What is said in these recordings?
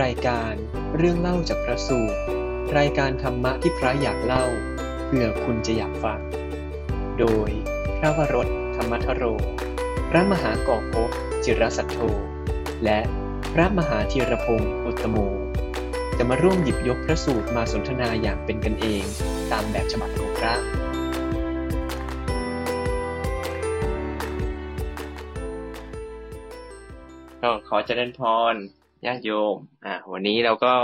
รายการเรื่องเล่าจากพระสูตร รายการธรรมะที่พระอยากเล่า เพื่อคุณจะอยากฟัง โดยพระวรถธรรมทโร พระมหากอกภพจิรสัทโธและพระมหาธีรพงศ์อุตตโม จะมาร่วมหยิบยกพระสูตรมาสนทนาอย่างเป็นกันเอง ตามแบบฉบับของพระก็ขอเจริญพร ญาติโยม อ่า วันนี้เราก็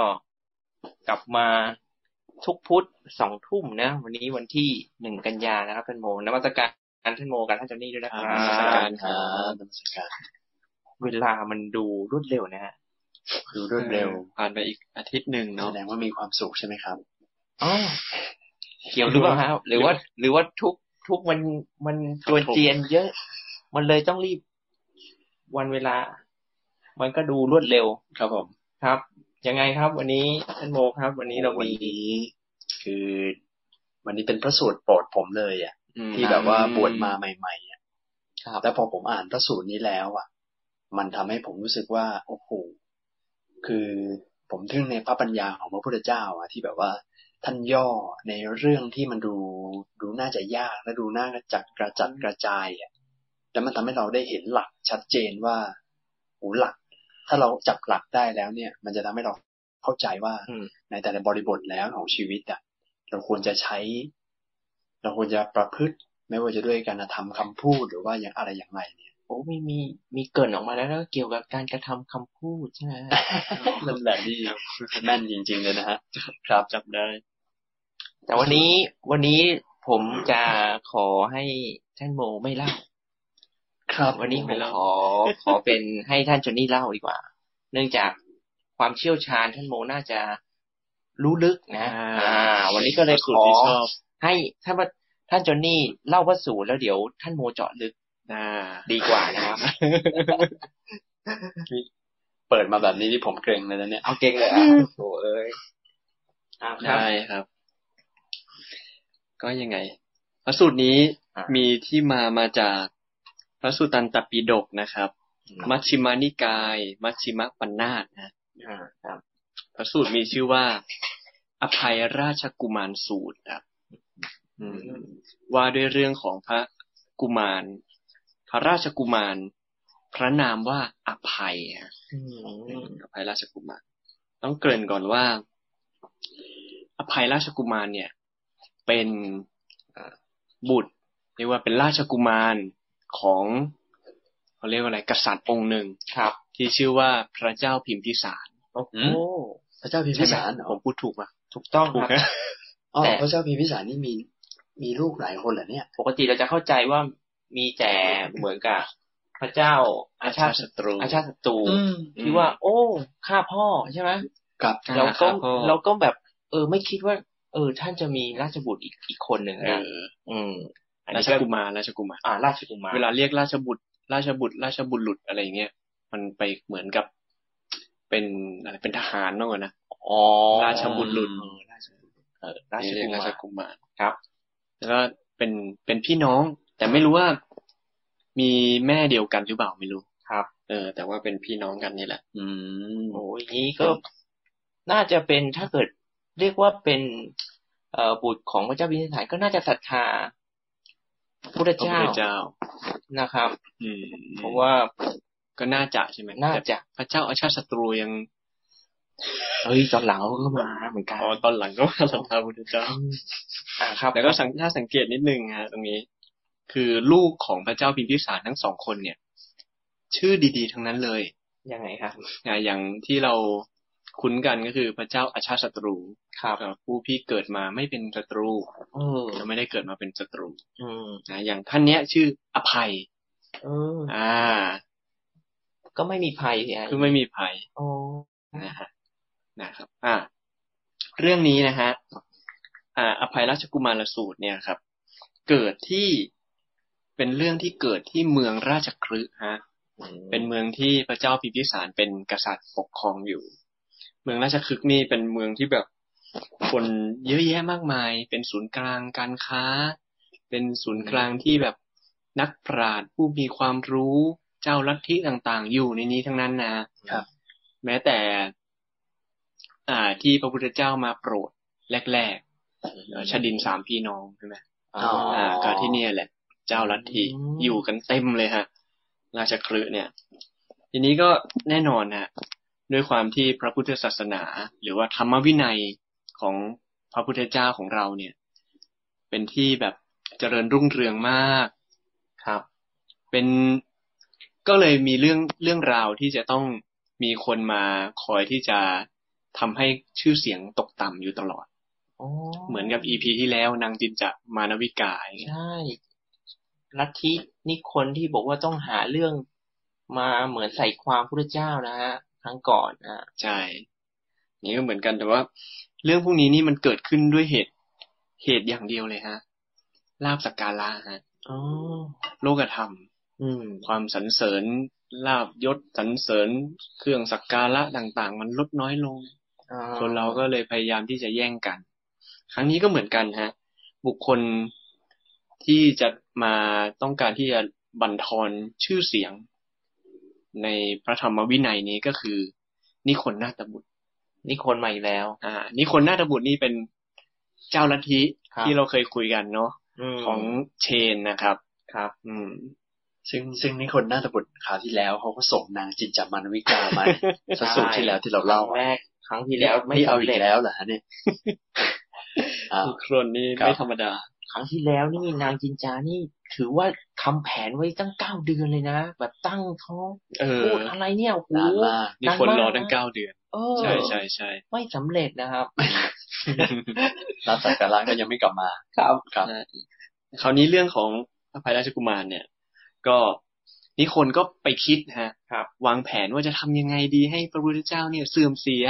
กลับมาทุกพุธสองทุ่มนะ วันนี้วันที่หนึ่งกันยานะครับท่านโมนมัสการท่านโมกับท่านเจอนนี่ด้วยนะคครัรับบการครับนมัสการเวลามันดูรวดเร็วนะฮะดูรวดเร็วผ่านไปอีกอาทิตย์หนึ่งแสเนาะดงว่ามีความสุขใช่ไหมครับอ๋อเกี่ยวหรือเปล่าครับหรือว่า หรือว่าทุกทุกมันมันจวนเจียนเยอะ มันเลยต้องรีบวันเวลา มันก็ดูรวดเร็วครับผมครับ ยังไงครับ วันนี้ท่านโมครับ วันนี้เราวันมีนี้คือ วันนี้เป็นพระสูตรโปรดผมเลยอะอืมที่แบบว่าบวชมาใหม่ๆอะครับแล้วพอผมอ่านพระสูตรนี้แล้ว อะ มันทำให้ผมรู้สึกว่าโอ้โหคือผมทึ่งในพระปัญญาของพระพุทธเจ้า อะ ที่แบบว่าท่านย่อในเรื่องที่มันดูดูน่าจะยากและดูน่าจัดกระจัดกระจายอะแล้วมันทำให้เราได้เห็นหลักชัดเจนว่าโอ้หลัก ถ้าเราจับหลักได้แล้วเนี่ย มันจะทำให้เราเข้าใจว่าอืมในแต่ละบริบทแล้วของชีวิตอะเราควรจะใช้ เราควรจะประพฤติ ไม่ว่าจะด้วยการกระทำคำพูดหรือว่าอย่างอะไรอย่างไรเนี่ยโอ้มีมีมีเกรินออกมาแล้วนะเกี่ยวกับการกระทำคำพูดใช่ไหมนั่นแหละที่แม่นจริง ๆเลยนะฮะครับจับได้ แต่วันนี้วันนี้ผมจะขอให้ท่านโมไม่เล่า ครับ วันนี้ผไม่มเล่าขอขอเป็นให้ท่านโจนนี่เล่าดีกว่า เนื่องจากความเชี่ยวชาญท่านโมน่าจะรู้ลึกนะ อ่า วันนี้ก็เลยขสูตรอที่ชอบให้ท่านว่าท่านโจนนี่เล่าพระสูตรแล้วเดี๋ยวท่านโมเจาะลึกอ่าดีกว่านะครับ เปิดมาแบบนี้ที่ผมเกรงเลยนะเนี่ย เอาเก่งเลยอะโอ้เอ้ยอ่าครับได้ครับ ก็ยังไงพระสูตรนี้อะมีที่มามาจาก พระสุตตันตปิฎกนะครับ มัชฌิมานิกาย มัชฌิมปัญนาตนะอ่าครับ พระสูตรมีชื่อว่า อภัยราชกุมารสูตรครับอืมว่าด้วยเรื่องของพระกุมาร พระราชกุมาร พระนามว่าอภัยฮะอืมอภัยราชกุมาร ต้องเกริ่นก่อนว่า อภัยราชกุมารเนี่ย เป็นเอ่อบุตรเรียกว่าเป็นราชกุมาร ของเขาเรียกว่าอะไรกษัตริย์องค์หนึ่งครับ ที่ชื่อว่าพระเจ้าพิมพิสารโอ้โหอืพระเจ้าพิมพิสารเหรอผมพูดถูกปะถูกต้องถูคกรับนะอ๋อแต่พระเจ้าพิมพิสารนี่มีมีลูกหลายคนเหรอเนี่ย ปกติเราจะเข้าใจว่ามีแต่เหมือนกับพระเจ้าอาชาติศัตรูอาชาติศัตรูอืมที่ว่า โอ้ฆ่าพ่อใช่ไหมกับอ่าเราก็ฆ่าพ่อเราก็แบบ เออ ไม่คิดว่า เออ ท่านจะมีราชบุตรอีกอีกคนหนึ่งเอนะออืมอัน รานี้ชก็กุมารราชกุมารอ่า ราชกุมารเวลาเรียกราชบุตร ราชบุตร ราชบุรุษอะไรเงี้ยมันไปเหมือนกับเป็นอะไรเป็นทหารมากกว่านะอ๋อราชบุตรเออราชบุตรเออราชนี่เรียกุกรามาชรกุมารครับ แล้วก็เป็นเป็นพี่น้อง แต่ไม่รู้ว่ามีแม่เดียวกันหรือเปล่าไม่รู้ครับ เออ แต่ว่าเป็นพี่น้องกันนี่แหละ อืมโอ้ยางนี้ก็น่าจะเป็นถ้าเกิดเรียกว่าเป็นเอ่อบุตรของพระเจ้าพิมพิสารก็น่าจะศรัทธา พุทธพระเจ้าพุทธเจ้านะครับ อืมเพราะว่าก็น่าจะใช่ไหมน่าจะแต่พระเจ้าอาชาติศัตรูยังเฮ้ยตอนหลังเขาก็มาเหมือนกันอ๋อตอนหลังก็มาสัมภาษณ์พระพุทธเจ้าอ่าครับแต่ก็สังถ้าสังเกตนิดนึงฮะตรงนี้ คือลูกของพระเจ้าพิมพิสารทั้งสองคนเนี่ย ชื่อดีๆ ทั้งนั้นเลยยังไงครับอ่าอย่างที่เรา คุ้นกันก็คือพระเจ้าอาชาติศัตรูครับอ่าผู้ที่เกิดมาไม่เป็นศัตรูเออจะไม่ได้เกิดมาเป็นศัตรูอืมนะอย่างท่านเนี้ยชื่ออภัยเอออ่า ก็ไม่มีภัยสิฮะคือไม่มีภัยโอ้นะฮะนะครับ อ่า เรื่องนี้นะฮะอ่า อภัยราชกุมารสูตรเนี่ยครับ เกิดที่เป็นเรื่องที่เกิดที่เมืองราชคฤห์ฮะเป็นเมืองที่พระเจ้าพิมพิสารเป็นกษัตริย์ปกครองอยู่เมืองราชคฤห์นี่เป็นเมืองที่แบบคนเยอะแยะมากมาย เป็นศูนย์กลางการค้า เป็นศูนย์กลางที่แบบนักปราชญ์ผู้มีความรู้เจ้าลัทธิต่างๆ อยู่ในนี้ทั้งนั้นนะครับ แม้แต่ อ่าที่พระพุทธเจ้ามาโปรดแรกๆเอ่อชดินสามพี่น้องใช่ไหมอ๋ออ่า ก็ที่เนี่ยแหละ เจ้าลัทธิอืมอยู่กันเต็มเลยฮะ ราชคฤห์เนี่ย ทีนี้ก็แน่นอนฮะ ด้วยความที่พระพุทธศาสนา หรือว่าธรรมวินัยของพระพุทธเจ้าของเราเนี่ย เป็นที่แบบเจริญรุ่งเรืองมากครับ เป็นก็เลยมีเรื่องเรื่องราวที่จะต้องมีคนมาคอยที่จะทำให้ชื่อเสียงตกต่ำอยู่ตลอดเหมือนกับอีพีที่แล้วนางจินจะมานวิกาอย่างเงี้ยใช่ลัทธินี่คนที่บอกว่าต้องหาเรื่องมาเหมือนใส่ความพระเจ้านะฮะค รั้งก่อนอะใช่นี่ก็เหมือนกันแต่ว่า เรื่องพวกนี้นี่มันเกิดขึ้นด้วยเหตุเหตุอย่างเดียวเลยฮะลาบสักการะฮะอ๋อโลกธรรม อืม ความสรรเสริญลาบยศสรรเสริญเครื่องสักการะต่าง ๆ มันลดน้อยลงอ่าคนเราก็เลยพยายามที่จะแย่งกัน ครั้งนี้ก็เหมือนกันฮะ บุคคลที่จะมาต้องการที่จะบั่นทอนชื่อเสียง ในพระธรรมวินัยนี้ก็คือ นิคนนาตบุตรนี่คนใหม่แล้ว อ่า นิคนนาตบุตรนี่เป็นเจ้าลัทธิครับที่เราเคยคุยกันเนาะมของเชนนะครับ ครับ อืม ซึ่งซึ่งนี่คนน่าจะบุตรข่าวที่แล้วเขาก็ส่งนางจินจามานวิกามาสักสูตรที่แล้วที่เราครั้เล่างแรกครั้งที่แล้วไม่นี่เอาสำอีเร็จกแล้วเหรอฮะเนี่ยอ่าทุกคนนี่ครับไม่ธรรมดา ครั้งที่แล้วนี่นางจินจานี่ ถือว่าทำแผนไว้ตั้งเก้าเดือนเลยนะ แบบตั้งท้องเออพูดอะไรเนี่ยโอ้โหนานมากนี่คนรอนาตั้งมากเก้าเดือนเออใช่ใช่ใช่ไม่สำเร็จนะครับรับสักการะก็ยังไม่กลับมาครับครับใช่คราวนี้เรื่องของพระภัยราชกุมารเนี่ย ก็นิคนก็ไปคิดฮะครับ วางแผนว่าจะทำยังไงดีให้พระพุทธเจ้าเนี่ยเสื่อมเสีย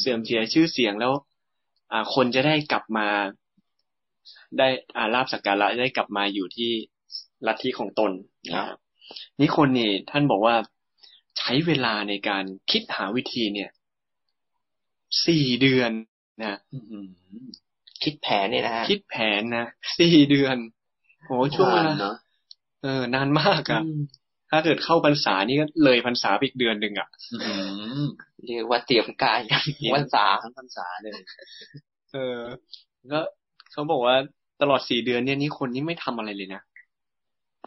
เสื่อมเสียชื่อเสียงแล้ว อ่า คนจะได้กลับมา ได้อาลาบสักการะได้กลับมาอยู่ที่ลัทธิของตนนะครับนิคนนี่ท่านบอกว่าใช้เวลาในการคิดหาวิธีเนี่ยสี่เดือนนะอื้อหือคิดแผนเนี่ยนะฮะคิดแผนนะสี่เดือนโหช่วงเวลานานเนาะเออนานมากอะอืมถ้าเกิดเข้าพรรษานี่ก็เลยพรรษาไปอีกเดือนหนึ่งอะอื้อหือเรียกว่าเตรียมการกันวันสามทั้งพรรษาเลย เออ ก็ เขาบอกว่าตลอดสี่เดือนเนี่ยนี่คนนี้ไม่ทำอะไรเลยนะ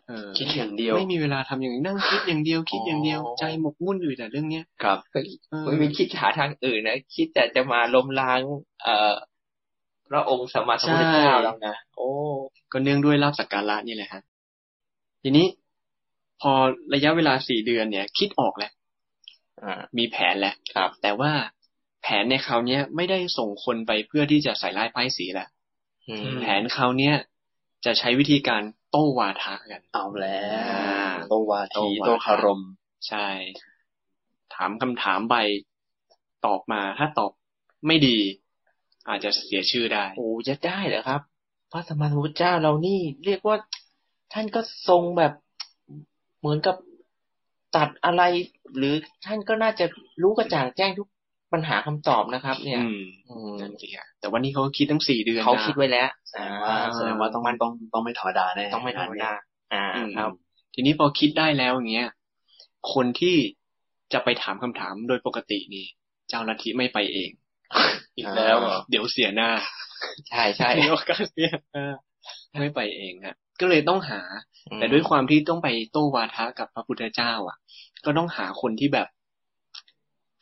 เออคิดอย่างเดียว ไม่มีเวลาทำอย่างนี้นั่งคิดอย่างเดียว คิดอย่างเดียว ใจหมกมุ่นอยู่แต่เรื่องเนี้ยครับเออไม่มีคิดหาทางอื่นนะคิดแต่จะมาล้มล้าง เอ่อพระองค์สมมาสมพุทธเจ้าแล้วนะโอ้ก็เนื่องด้วยลาบสักการะนี่แหละฮะทีนี้พอระยะเวลาสี่เดือนเนี่ย คิดออกแล้วอ่ามีแผนแล้วครับแต่ว่าแผนในคราวเนี้ยไม่ได้ส่งคนไปเพื่อที่จะใส่ร้ายป้ายสีแหละอืม แผนคราวเนี้ยจะใช้วิธีการโต้วาทะกัน เอาแล้วอ่าโตวาทีโตวาทะโตคารม ใช่ ถามคำถามไปตอบมาถ้าตอบไม่ดี อาจจะเสียชื่อได้ โอ้จะได้เหรอครับ พระสมมาสมพุทธเจ้าเรานี่ เรียกว่าท่านก็ทรงแบบเหมือนกับตัดอะไร หรือท่านก็น่าจะรู้กระจ่างแจ้งทุก ปัญหาคำตอบนะครับ เนี่ยอืมอืมนั่นสิฮะแต่วันนี้เขาคิดตั้งสี่เดือนเขานะคิดไว้แล้วแสดงว่าแสดงว่าต้องต้องต้องไม่ธรรมดาแน่ต้องไม่ธรรมดาอ่าอืมครับ ทีนี้พอคิดได้แล้วอย่างเงี้ยคนที่จะไปถามคำถามโดยปกตินี่ เจ้าลัทธิไม่ไปเอง อีกแล้วเหรอเดี๋ยวเสียหน้า ใช่ใช่มีโอกาสเสียหน้าไม่ไปเองฮะก็เลยต้องหาอืมแต่ด้วยความที่ต้องไปโต้วาทะกับพระพุทธเจ้า อะ ก็ต้องหาคนที่แบบ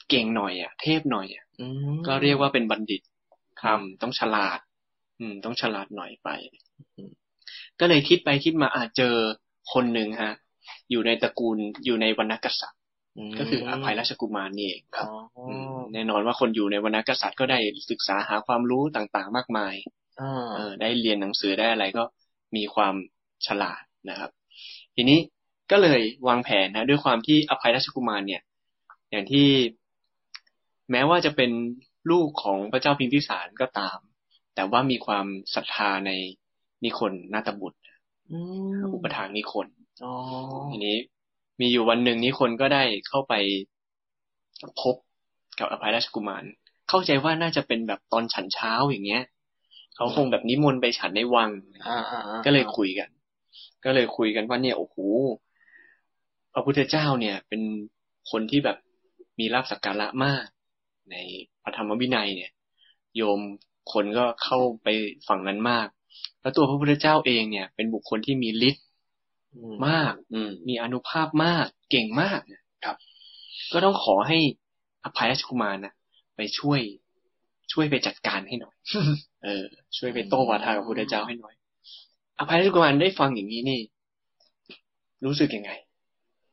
เก่งหน่อยอะ เทพหน่อยอะอืมก็เรียกว่าเป็นบัณฑิตครับอืมต้องฉลาด อืม ต้องฉลาดหน่อยไปก็เลยคิดไปคิดมาอาจเจอคนหนึ่งฮะ อยู่ในตระกูลอยู่ในวรรณกษัตริย์มก็คืออภัยราชกุมารนี่เองอ๋ออมแน่นอนว่าคนอยู่ในวรรณกษัตริย์ก็ได้ศึกษาหาความรู้ต่างๆ มากมายอ่าเออได้เรียนหนังสือได้อะไรก็มีความฉลาดนะครับ ทีนี้ก็เลยวางแผนนะด้วยความที่อภัยราชกุมารเนี่ย อย่างที่ แม้ว่าจะเป็นลูกของพระเจ้าพิมพิสารก็ตาม แต่ว่ามีความศรัทธาในนิคนนาตบุตรอืมอุปถากนิคนอ๋อทีนี้ มีอยู่วันหนึ่งนิคนก็ได้เข้าไปพบกับอภัยราชกุมาร เข้าใจว่าน่าจะเป็นแบบตอนฉันเช้าอย่างเงี้ยเขาคงแบบนิมนต์ไปฉันในวังอ่าอ่าอ่าก็เลยคุยกัน ก็เลยคุยกันว่าเนี่ยโอ้โหพระพุทธเจ้าเนี่ย เป็นคนที่แบบมีลาภสักการะมาก ในพพระธรรมวินัยเนี่ย โยมคนก็เข้าไปฝั่งนั้นมาก แล้วตัวพระพุทธเจ้าเองเนี่ย เป็นบุคคลที่มีฤทธิ์อืมมากอืมมีอนุภาพมาก เก่งมากเนี่ยครับ ก็ต้องขอให้อภัยราชกุมารนะไปช่วย ช่วยไปจัดการให้หน่อย เออ ช่วยไปโต้วาทากับพระพุทธเจ้าให้หน่อย อภัยราชกุมารได้ฟังอย่างนี้นี่ รู้สึกยังไง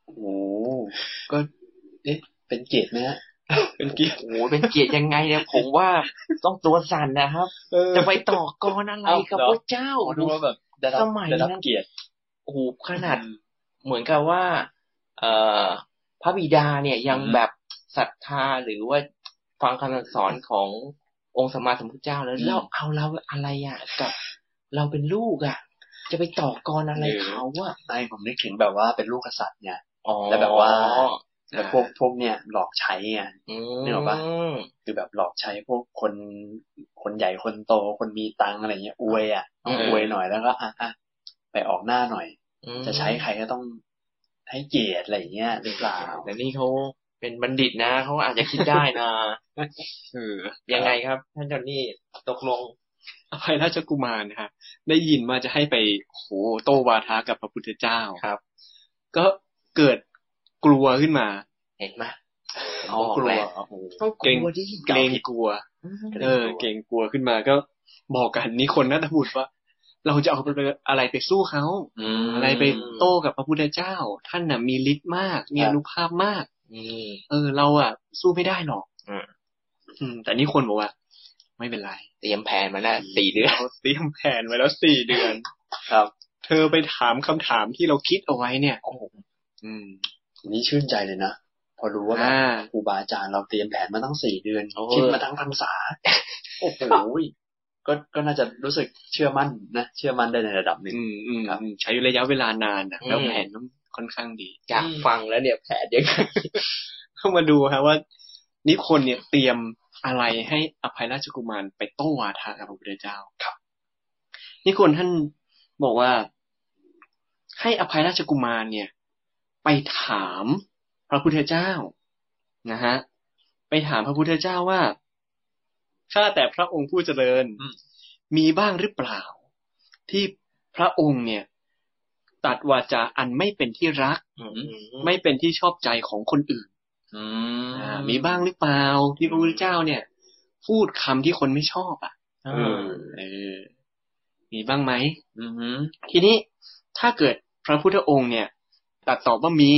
โอ้โหก็ เอ๊ะ เป็นเกียรติไหมฮะ เป็นเกียรติโอ้โหเป็นเกียรติยังไงเนี่ยผมว่าต้องตัวสั่นนะครับจะไปต่อกรอะไรกับพระเจ้าอ๋อดูว่าแบบได้รับสมัยได้รับนั้นเกียรติโอ้โหขนาดเหมือนกับว่า เอ่อพระบิดาเนี่ยยังอืมแบบศรัทธาหรือว่าฟังคำสอนขององค์สมมาสัมพุทธเจ้าแล้วเราเอาเราอะไรอะกับ เราเป็นลูกอะ จะไปต่อกรอะไรเขาอะไม่ผมนึกถึงแบบว่าเป็นลูกกษัตริย์เนี่ยอ๋อแล้วแบบว่า แล้วพวกพวกเนี่ยหลอกใช้ไงอืมนึกออกปะคือแบบหลอกใช้พวกคนคนใหญ่คนโตคนมีตังค์อะไรเงี้ยอวยอะต้องอวยหน่อยแล้วก็อะอะไปออกหน้าหน่อยอืมจะใช้ใครก็ต้องให้เกียรติอะไรเงี้ยหรือเปล่าแต่นี่เขาเป็นบัณฑิตนะเขาอาจจะคิดได้นะเออยังไงครับท่านจอนนี่ตกลงอภัยราชกุมารนะฮะได้ยินว่าจะให้ไปโหโต้วาทากับพระพุทธเจ้าครับ ก็เกิด กลัวขึ้นมา เห็นไหมอ๋อกลัวแล้วโอ้โหต้องกเกรงลัวดิเกรงกลัว เออ เก่งกลัวขึ้นมาก็บอกกันนี่คนนัทบุตรว่า เราจะเอาไปอะไรไปสู้เขาอืมอะไรไปโต้กับพระพุทธเจ้า ท่านน่ะมีฤทธิ์มาก มีครัอบนุภาพมากอืมเออ เราอะ สู้ไม่ได้หรอกอืมอืมแต่นี่คนบอกว่า ไม่เป็นไร เตรียมแผนมาแล้วสี่เดือนเราเตรียมแผนไว้แล้วสี่เดือน ครับ เธอไปถามคำถามที่เราคิดเอาไว้เนี่ยโอ้โหอืมที นี้ชื่นใจเลยนะ พอรู้ว่าแบบอ่าครูบาอาจารย์เราเตรียมแผนมาตั้งสี่เดือนโอ้คิดมาทั้งพรรษาโอ้โหก็ก็น่าจะรู้สึกเชื่อมั่นนะเชื่อมั่นได้ในระดับหนึ่งอืมอืมครับอืมใช้ระยะเวลานานนะแล้วแผนต้องค่อนข้างดีอยากฟังแล้วเนี่ยแผนยังไงเข้ามาดูครับว่านิคนเนี่ยเตรียมอะไรให้อภัยราชกุมารไปโต้วาทากับพระพุทธเจ้าครับนิคนท่านบอกว่า ให้อภัยราชกุมารเนี่ย ไปถามพระพุทธเจ้านะฮะไปถามพระพุทธเจ้าว่าข้าแต่พระองค์ผู้เจริญอืมมีบ้างหรือเปล่า ที่พระองค์เนี่ย ตัดวาจาอันไม่เป็นที่รักอืมไม่เป็นที่ชอบใจของคนอื่นอืมอ่ามีบ้างหรือเปล่า ที่พระพุทธเจ้าเนี่ย พูดคำที่คนไม่ชอบอะเออือมเออมีบ้างไหมอืมทีนี้ถ้าเกิดพระพุทธองค์เนี่ย ตัดตอบว่ามี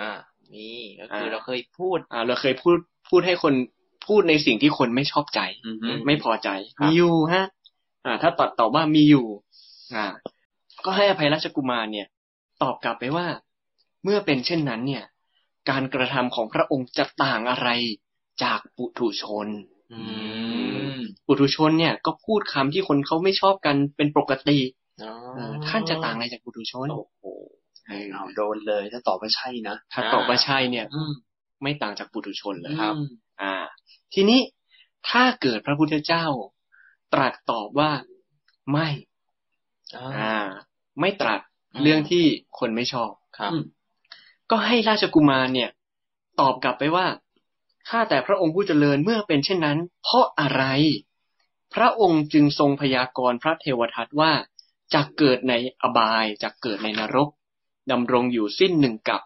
อ่า มีก็คืออ่าเราเคยพูด อ่า เราเคยพูดพูดให้คนพูดในสิ่งที่คนไม่ชอบใจอืมไม่พอใจครับมีอยู่ฮะ อ่า ถ้าตัดตอบว่ามีอยู่ อ่า ก็ให้อภัยราชกุมารเนี่ย ตอบกลับไปว่า เมื่อเป็นเช่นนั้นเนี่ย การกระทำของพระองค์จะต่างอะไรจากปุถุชนอือืมมปุถุชนเนี่ยก็พูดคำที่คนเขาไม่ชอบกันเป็นปกติอ๋อเออท่านจะต่างอะไรจากปุถุชนโอ้โห เออเอาโดนเลย ถ้าตอบว่าใช่นะ ถ้าตอบว่าใช่เนี่ยอืมไม่ต่างจากปุถุชนเลยครับ อ่า ทีนี้ถ้าเกิดพระพุทธเจ้า ตรัสตอบว่าไม่อ่าอ่าไม่ตรัสอืมเรื่องที่คนไม่ชอบครับอืมก็ให้ราชกุมารเนี่ย ตอบกลับไปว่าข้าแต่พระองค์ผู้เจริญเมื่อเป็นเช่นนั้น เพราะอะไร พระองค์จึงทรงพยากรณ์พระเทวทัตว่าจะเกิดในอบายจะเกิดในนรก ดำรงอยู่สิ้นหนึ่งกับ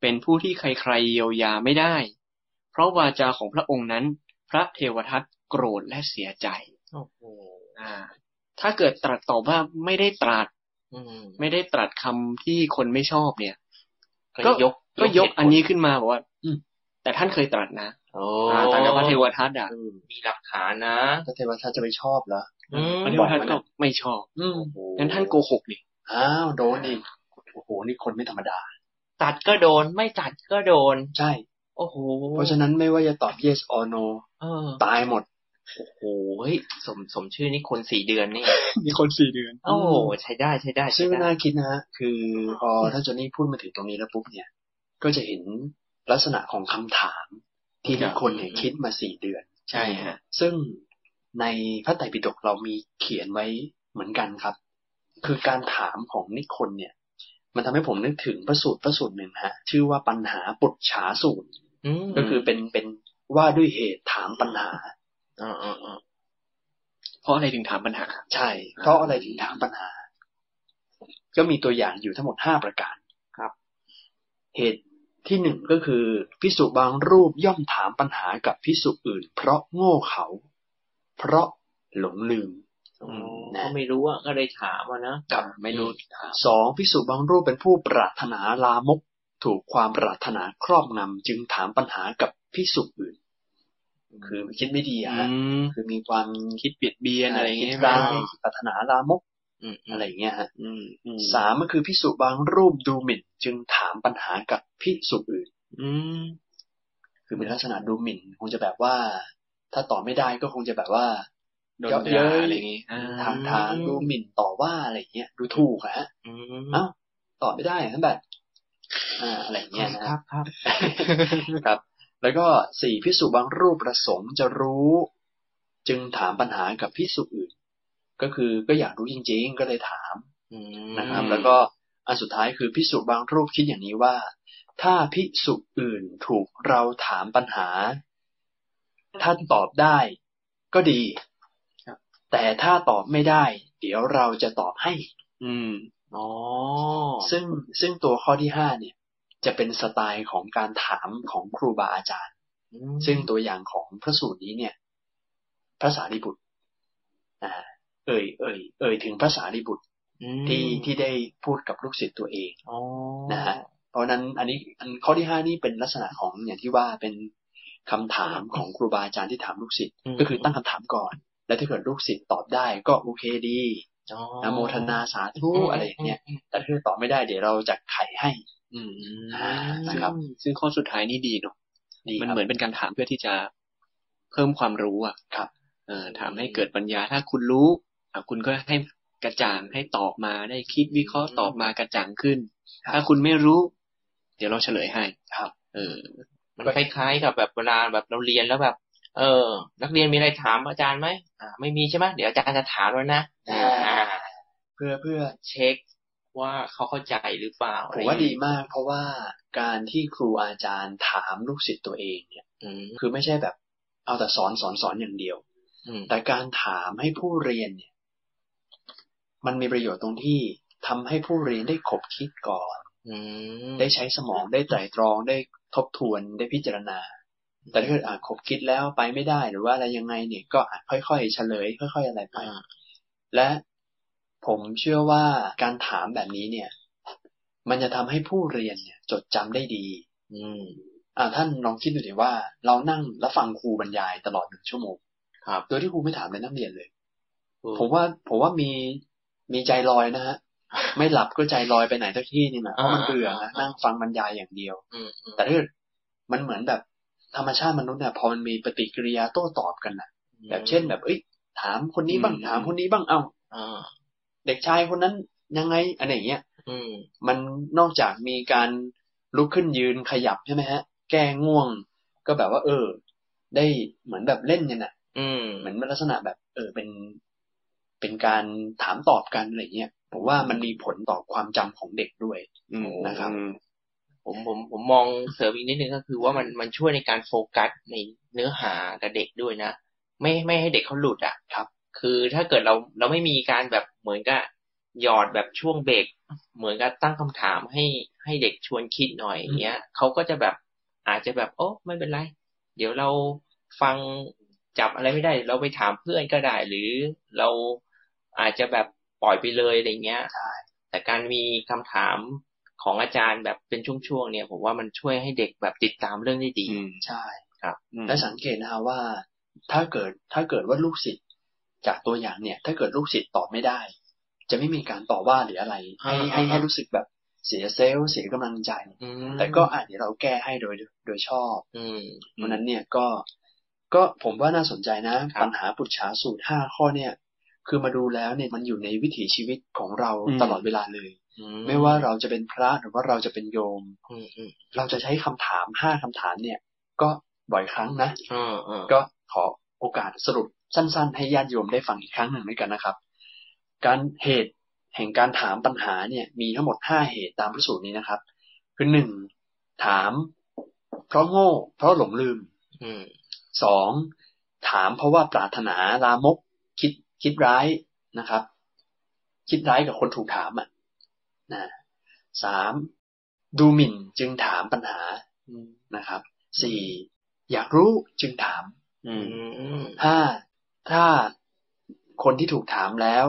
เป็นผู้ที่ใครๆเยียวยาไม่ได้ เพราะวาจาของพระองค์นั้น พระเทวทัตโกรธและเสียใจโอ้โหอ่า ถ้าเกิดตรัสตอบว่าไม่ได้ตรัสอืมไม่ได้ตรัสคำที่คนไม่ชอบเนี่ย ก็ก็ยกก็ยกเหตุผลอันนี้ขึ้นมาบอกว่า อืมแต่ท่านเคยตรัสนะโอ้อ่าตรัสกับพระเทวทัตอะมีหลักฐานนะพระเทวทัตจะไปชอบเหรออืมพระเทวทัตก็ไม่ชอบอืมโอ้โหงั้นท่านโกหกดิอ้าวโดนอีกโอ้โหนี่คนไม่ธรรมดา ตัดก็โดนไม่ตัดก็โดน ใช่ โอ้โห เพราะฉะนั้นไม่ว่าจะตอบ yes or no เออตายหมด โอ้โหเฮ้ยสมสมชื่อนี่คนสี่เดือนนี่ มีคนสี่เดือน โอ้โหใช้ได้ใช้ได้ซึ่ใช้งได้น่าคิดนะฮะคือพอท่านโจนี่พูดมาถึงตรงนี้แล้วปุ๊บเนี่ย ก็จะเห็นลักษณะของคำถามที่ครัทุบกคนเนี่ยคิดมาสี่เดือน ใช่ฮะ ซึ่งในพระไตรปิฎกเรามีเขียนไว้เหมือนกันครับ คือการถามของนิคนเนี่ย มันทำให้ผมนึกถึงพระสูตรพระสูตรหนึ่งฮะ ชื่อว่าปัญหาปุจฉาสูตรอืมก็คือเป็นเป็นว่าด้วยเหตุถามปัญหาอ่าอ่าอ่าเพราะอะไรถึงถามปัญหา ใช่ เพราะอะไรถึงถามปัญหา ก็มีตัวอย่างอยู่ทั้งหมดห้าประการครับ เหตุที่หนึ่งก็คือพิสุบางรูปย่อมถามปัญหากับพิสุอื่น เพราะโง่เขา เพราะหลงลืม อ๋อนะเขาไม่รู้อะก็เลยถามอะนะกับไม่รู้สองพิสุบางรูปเป็นผู้ปรารถนาลามก ถูกความปรารถนาครอบงำจึงถามปัญหากับพิสุอื่น คือคิดไม่ดีอะอืฮะมคือมีความคิดเบียดเบียนอะไรอย่างคิเงี้ดยร้ายไหมปรารถนาลามกอืมอะไรอย่างเงี้ยฮะอืมอืมสามก็คือพิสุบางรูปดูหมิ่น จึงถามปัญหากับพิสุอื่น อืมคือเป็นลักษณะดูหมิ่น คงจะแบบว่า ถ้าตอบไม่ได้ก็คงจะแบบว่า โดนเยาะด่าเย้ยอะไรอย่างงี้อ่าทางทางดูหมิ่นต่อว่าอะไรอย่างเงี้ย ดูถูกอะฮะอืมเอ้าตอบไม่ได้ทั้งแบบอ่าอะไรอย่างเงี้ยนะคฮะรับครับครับ แล้วก็สี่พิสุบางรูปประสงค์จะรู้ จึงถามปัญหากับพิสุอื่น ก็คือก็อยากรู้จริง ๆ ก็เลยถามอืมนะครับ แล้วก็อันสุดท้ายคือพิสุบางรูปคิดอย่างนี้ว่า ถ้าพิสุอื่นถูกเราถามปัญหาถ้าตอบได้ ก็ดี แต่ถ้าตอบไม่ได้ เดี๋ยวเราจะตอบให้ อืมอ๋อซึ่งซึ่งตัวข้อที่ห้าเนี่ย จะเป็นสไตล์ของการถามของครูบาอาจารย์อืมซึ่งตัวอย่างของพระสูตรนี้เนี่ย พระสารีบุตร อ่า เอ่ยเอ่ยเอ่ยถึงพระสารีบุตรอืมที่ที่ได้พูดกับลูกศิษย์ตัวเองอ๋อนะฮะเพราะฉะนั้นอันนี้อันข้อที่ห้านี่เป็นลักษณะของอย่างที่ว่าเป็นคำถามของครูบาอาจารย์ที่ถามลูกศิษย์ก็คือตั้งคำถามก่อน แล้วถ้าเกิดลูกศิษย์ตอบได้ก็โอเคดีอ๋อนะโมทนาสาธุอะไรอย่างเงี้ยแต่ถ้าเกิดตอบไม่ได้เดี๋ยวเราจะไขให้ อืมอ่านะครับ ซึ่งข้อสุดท้ายนี่ดีเนาะดีมันครับเหมือนเป็นการถามเพื่อที่จะเพิ่มความรู้อะครับ เออถามให้เกิดปัญญาถ้าคุณรู้อะคุณก็ให้กระจ่างให้ตอบมาได้คิดวิเคราะห์ตอบมากระจ่างขึ้น ถ้าคุณไม่รู้ เดี๋ยวเราเฉลยให้ครับ เออ มันคล้ายๆกับแบบเวลาแบบเราเรียนแล้วแบบ เออ นักเรียนมีอะไรถามอาจารย์ไหมอ่า ไม่มีใช่ไหมเดี๋ยวอาจารย์จะถามแล้วนะอ่า เพื่อเพื่อเช็คว่าเขาเข้าใจหรือเปล่าผมว่าดีมาก เพราะว่าการที่ครูอาจารย์ถามลูกศิษย์ตัวเองเนี่ยอืมคือไม่ใช่แบบ เอาแต่สอนสอนสอนอย่างเดียวอืมแต่การถามให้ผู้เรียนเนี่ย มันมีประโยชน์ตรงที่ทำให้ผู้เรียนได้ขบคิดก่อนอืมได้ใช้สมองได้ไตร่ตรองได้ทบทวนได้พิจารณา แต่ถ้าเกิดอะขบคิดแล้วไปไม่ได้หรือว่าอะไรยังไงเนี่ยก็อะค่อยๆเฉลย ค่อย ๆ อะไรไปอ่าและผมเชื่อว่าการถามแบบนี้เนี่ย มันจะทำให้ผู้เรียนเนี่ย จดจำได้ดี อืม อ่าท่านลองคิดดูดิว่า เรานั่งแล้วฟังครูบรรยายตลอดหนึ่งชั่วโมงครับโดยที่ครูไม่ถามเลยนักเรียนเลยอืผมว่าผมว่ามีมีใจลอยนะฮะไม่หลับก็ใจลอยไปไหนสักที่นี่นะเพราะมันเบื่อนะนั่งฟังบรรยายอย่างเดียวอืมอืมแต่ถ้าเกิดมันเหมือนแบบ ธรรมชาติมนุษย์เนี่ยพอมันมีปฏิกิริยาโต้ตอบกันนะแบบเช่นแบบเอ้ยถามคนนี้บ้างอืมถามคนนี้บ้างเอ้าอ่าเด็กชายคนนั้นยังไงอะไรอย่างเงี้ยอืมมันนอกจากมีการลุกขึ้นยืนขยับใช่ไหมฮะ แก้ง่วง ก็แบบว่า เออ ได้เหมือนแบบเล่นกันอะอืมเหมือนลักษณะแบบ เออเป็นเป็นการถามตอบกันอะไรเงี้ยผมว่ามันมีผลต่อความจำของเด็กด้วยอืมนะครับอืม ผมผมผมมองเสริมอีกนิดนึงก็คือว่ามันมันช่วยในการโฟกัสในเนื้อหากับเด็กด้วยนะ ไม่ไม่ให้เด็กเขาหลุดอะครับ คือถ้าเกิดเราเราไม่มีการแบบเหมือนกับหยอดแบบช่วงเบรกเหมือนกับตั้งคำถามให้ให้เด็กชวนคิดหน่อยอย่างเงี้ยเขาก็จะแบบอาจจะแบบ โอ้ไม่เป็นไร เดี๋ยวเราฟังจับอะไรไม่ได้ เราไปถามเพื่อนก็ได้ หรือเราอาจจะแบบปล่อยไปเลยอะไรเงี้ยใช่แต่การมีคำถาม ของอาจารย์แบบเป็นช่วงๆเนี่ย ผมว่ามันช่วยให้เด็กแบบติดตามเรื่องได้ดีอืมใช่อืมและสังเกตนะฮะว่า ถ้าเกิดถ้าเกิดว่าลูกศิษย์จากตัวอย่างเนี่ย ถ้าเกิดลูกศิษย์ตอบไม่ได้ จะไม่มีการต่อว่าหรืออะไร ให้อ่าให้อ่าให้รู้สึกแบบเสียเซลล์เสียกำลังใจอืมแต่ก็อาจเดี๋ยวเราแก้ให้โดยโดยชอบ อืมเพราะฉะนั้นเนี่ยก็ก็ผมว่าน่าสนใจนะครับปัญหาปุจฉาสูตรห้าข้อเนี่ย คือมาดูแล้วเนี่ยมันอยู่ในวิถีชีวิตของเราอืมตลอดเวลาเลยอื ไม่ว่าเราจะเป็นพระหรือว่าเราจะเป็นโยมอืมอืมเราจะใช้คำถามห้าคำถามเนี่ย ก็บ่อยครั้งนะอ่าอ่าก็ขอโอกาสสรุปสั้น ๆ ให้ญาติโยมได้ฟังอีกครั้งหนึ่งด้วยกันนะครับ การเหตุแห่งการถามปัญหาเนี่ย มีทั้งหมดห้าเหตุตามพระสูตรนี้นะครับ คือหนึ่งถาม เพราะโง่ เพราะหลงลืมอืมสองถามเพราะว่าปรารถนาลามกคิดคิดร้ายนะครับ คิดร้ายกับคนถูกถามอะ นะสามดูหมิ่นจึงถามปัญหาอืมนะครับสี่อยากรู้จึงถามอืมอืมห้าถ้าคนที่ถูกถามแล้ว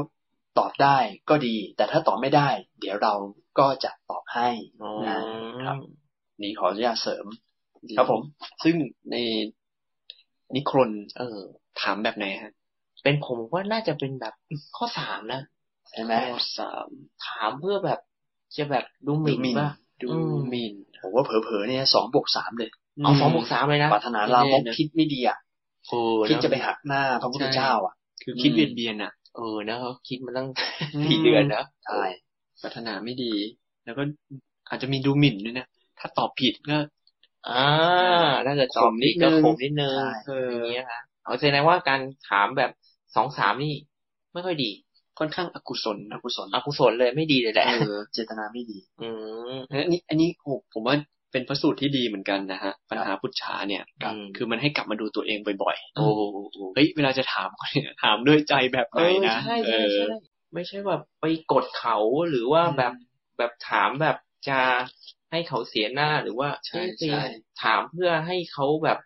ตอบได้ก็ดี แต่ถ้าตอบไม่ได้ เดี๋ยวเราก็จะตอบให้อ๋อนะครับ นี่ขออนุญาตเสริม ครับผม ซึ่งในนิครนเออ ถามแบบไหนฮะ เป็นผมว่าน่าจะเป็นแบบข้อสามนะใช่ไหมข้อสามถามเพื่อแบบ จะแบบดูหมิ่นดูหมิ่นป่ะดูอืมหมินผมว่าเผลอๆเนี่ยสองบวกสามเลยเอาสองบวกสามเลยนะปรารถนาลามกแน่ๆนะคิดไม่ดีอะเออคิดเนจะไปหักหน้าพระพุทธเจ้า อะ คือคิดอืมเบียดเบียนอะเออนะเขาคิดมาตั้งอืมสี่เดือนนะใช่ปรารถนาไม่ดี แล้วก็อาจจะมีดูหมิ่นด้วยนะถ้าตอบผิดก็อ่าถ้าเกิดตอบข่มนินิดดนึก็งข่มนิดนึงใช่เอออย่างเงี้ยฮะเอาแสดงว่าการถามแบบสองสามนี่ไม่ค่อยดี ค่อนข้างอกุศลอนะกุศลอกุศลเลยไม่ดีเลยแหละเออเจตนาไม่ดี อืมอันนี้อันนี้โอ้ผมว่าเป็นพระสูตรที่ดีเหมือนกันนะฮะ ปัญหาพุทธาเนี่ยครับคือมันให้กลับมาดูตัวเองบ่อยโอ้โหๆเฮ้ยเวลาจะถามเนี่ยถามด้วยใจแบบไหนนะใช่เอใช่อใช่ไม่ใช่แบบไปกดเขาหรือว่าแบบแบบถามแบบจะให้เขาเสียหน้าหรือว่าใช่เอ้ยไปใช่ถามเพื่อให้เขาแบบ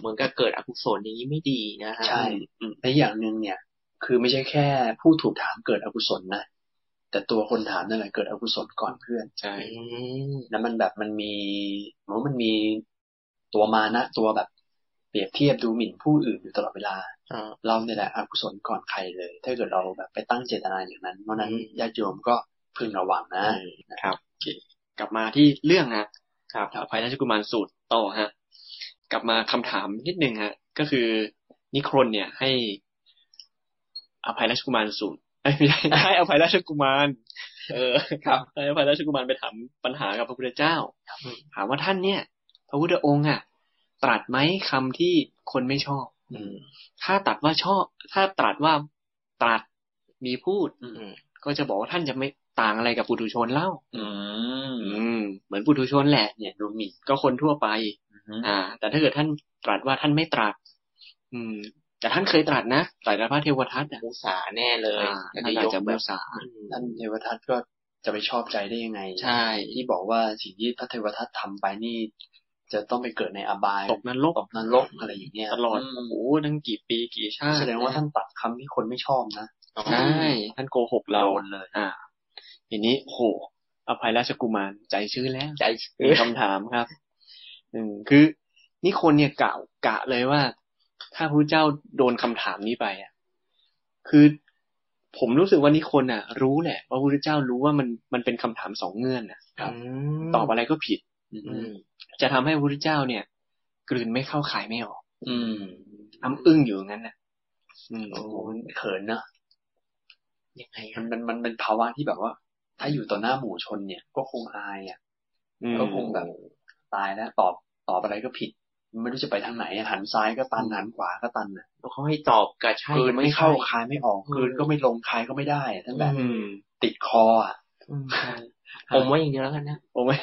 เหมือนกับเกิดอกุศลอย่างนี้ไม่ดีนะฮะใช่อืมและอย่างหนึ่งเนี่ย คือไม่ใช่แค่ผู้ถูกถามเกิดอกุศลนะแต่ตัวคนถามนั่นแหละเกิดอกุศลก่อนเพื่อนใช่อืมแล้วมันแบบมันมีเหมือนว่ามันมีตัวมานะตัวแบบเปรียบเทียบดูหมิ่นผู้อื่นอยู่ตลอดเวลาอ่าเราเนี่ยแหละอกุศลก่อนใครเลย ถ้าเกิดเราแบบไปตั้งเจตนาอย่างนั้นเพราะฉะนั้นอืมญาติโยมก็พึงระวังนะครับโอเคกลับมาที่เรื่องฮะครับอภัยราชกุมารสูตรต่อฮะ กลับมาคำถามนิดนึงฮะ ก็คือนิครนเนี่ยให้ อภัยราชกุมารสูตรเอ้ยไม่ใช่ให้อภัยราชกุมาร เออ ครับให้อภัยราชกุมารไปถามปัญหากับพระพุทธเจ้า ถามว่าท่านเนี่ย พระพุทธองค์อะ ตรัสไหมคำที่คนไม่ชอบอืมถ้าตรัสว่าชอบ ถ้าตรัสว่าตรัสมีพูดอืมก็จะบอกว่าท่านจะไม่ต่างอะไรกับปุถุชนเล่า อืมอืมเหมือนปุถุชนแหละ เนี่ยดูหมิ่นก็คนทั่วไปอืมอ่า แต่ถ้าเกิดท่านตรัสว่าท่านไม่ตรัส อืม แต่ท่านเคยตรัสนะตรัสกับพระเทวทัตอะมุสาแน่เลยอ่าแล้วท่าก็นอาจยกจะแบมุบสาอืมท่านเทวทัตก็จะไปชอบใจได้ยังไง ใช่ ที่บอกว่าสิ่งที่พระเทวทัตทำไปนี่ จะต้องไปเกิดในอบายตกนรกตกนรกอะไรอย่างเงี้ยตลอดมโอ้โหตั้งกี่ปีกี่ชาติแสดงว่าท่านตัดคำที่คนไม่ชอบนะใช่ท่านโกหกเราโดนเลย อ่าทีนี้โหอภัยราชกุมารใจชื้นแล้ว ใจมีคำถามครับอืมคือ นี่คนเนี่ยกะกะเลยว่า ถ้าพระเจ้าโดนคำถามนี้ไปอะ คือผมรู้สึกว่านี่คนอะ รู้แหละว่าพระพุทธเจ้ารู้ว่ามันมันเป็นคำถามสองเงื่อนน่ะครับมตอบอะไรก็ผิด อือืมมจะทำให้พระพุทธเจ้าเนี่ย กลืนไม่เข้าขายไม่ออก อืมอ้ำอึ้งอยู่อย่างนั้นน่ะ อืมโอ้โหมันเขินเนอะยังไงมันมันมันเป็นภาวะที่แบบว่า ถ้าอยู่ต่อหน้าหมู่ชนเนี่ย ก็คงอายอะอืมก็คงแบบตายแล้วตอบตอบอะไรก็ผิด ไม่รู้จะไปทางไหนอะหันซ้ายก็ตันหันขวาก็ตันอะแล้วเขาให้ตอบกับใช่คืนกับไม่เข้าใช่คายไม่ออกคืนก็ไม่ลงคายก็ไม่ได้อะท่านแบบอืมติดคออะอืมใช่ผมว่าอย่างเดียวแล้วกันนะโอ้ไม่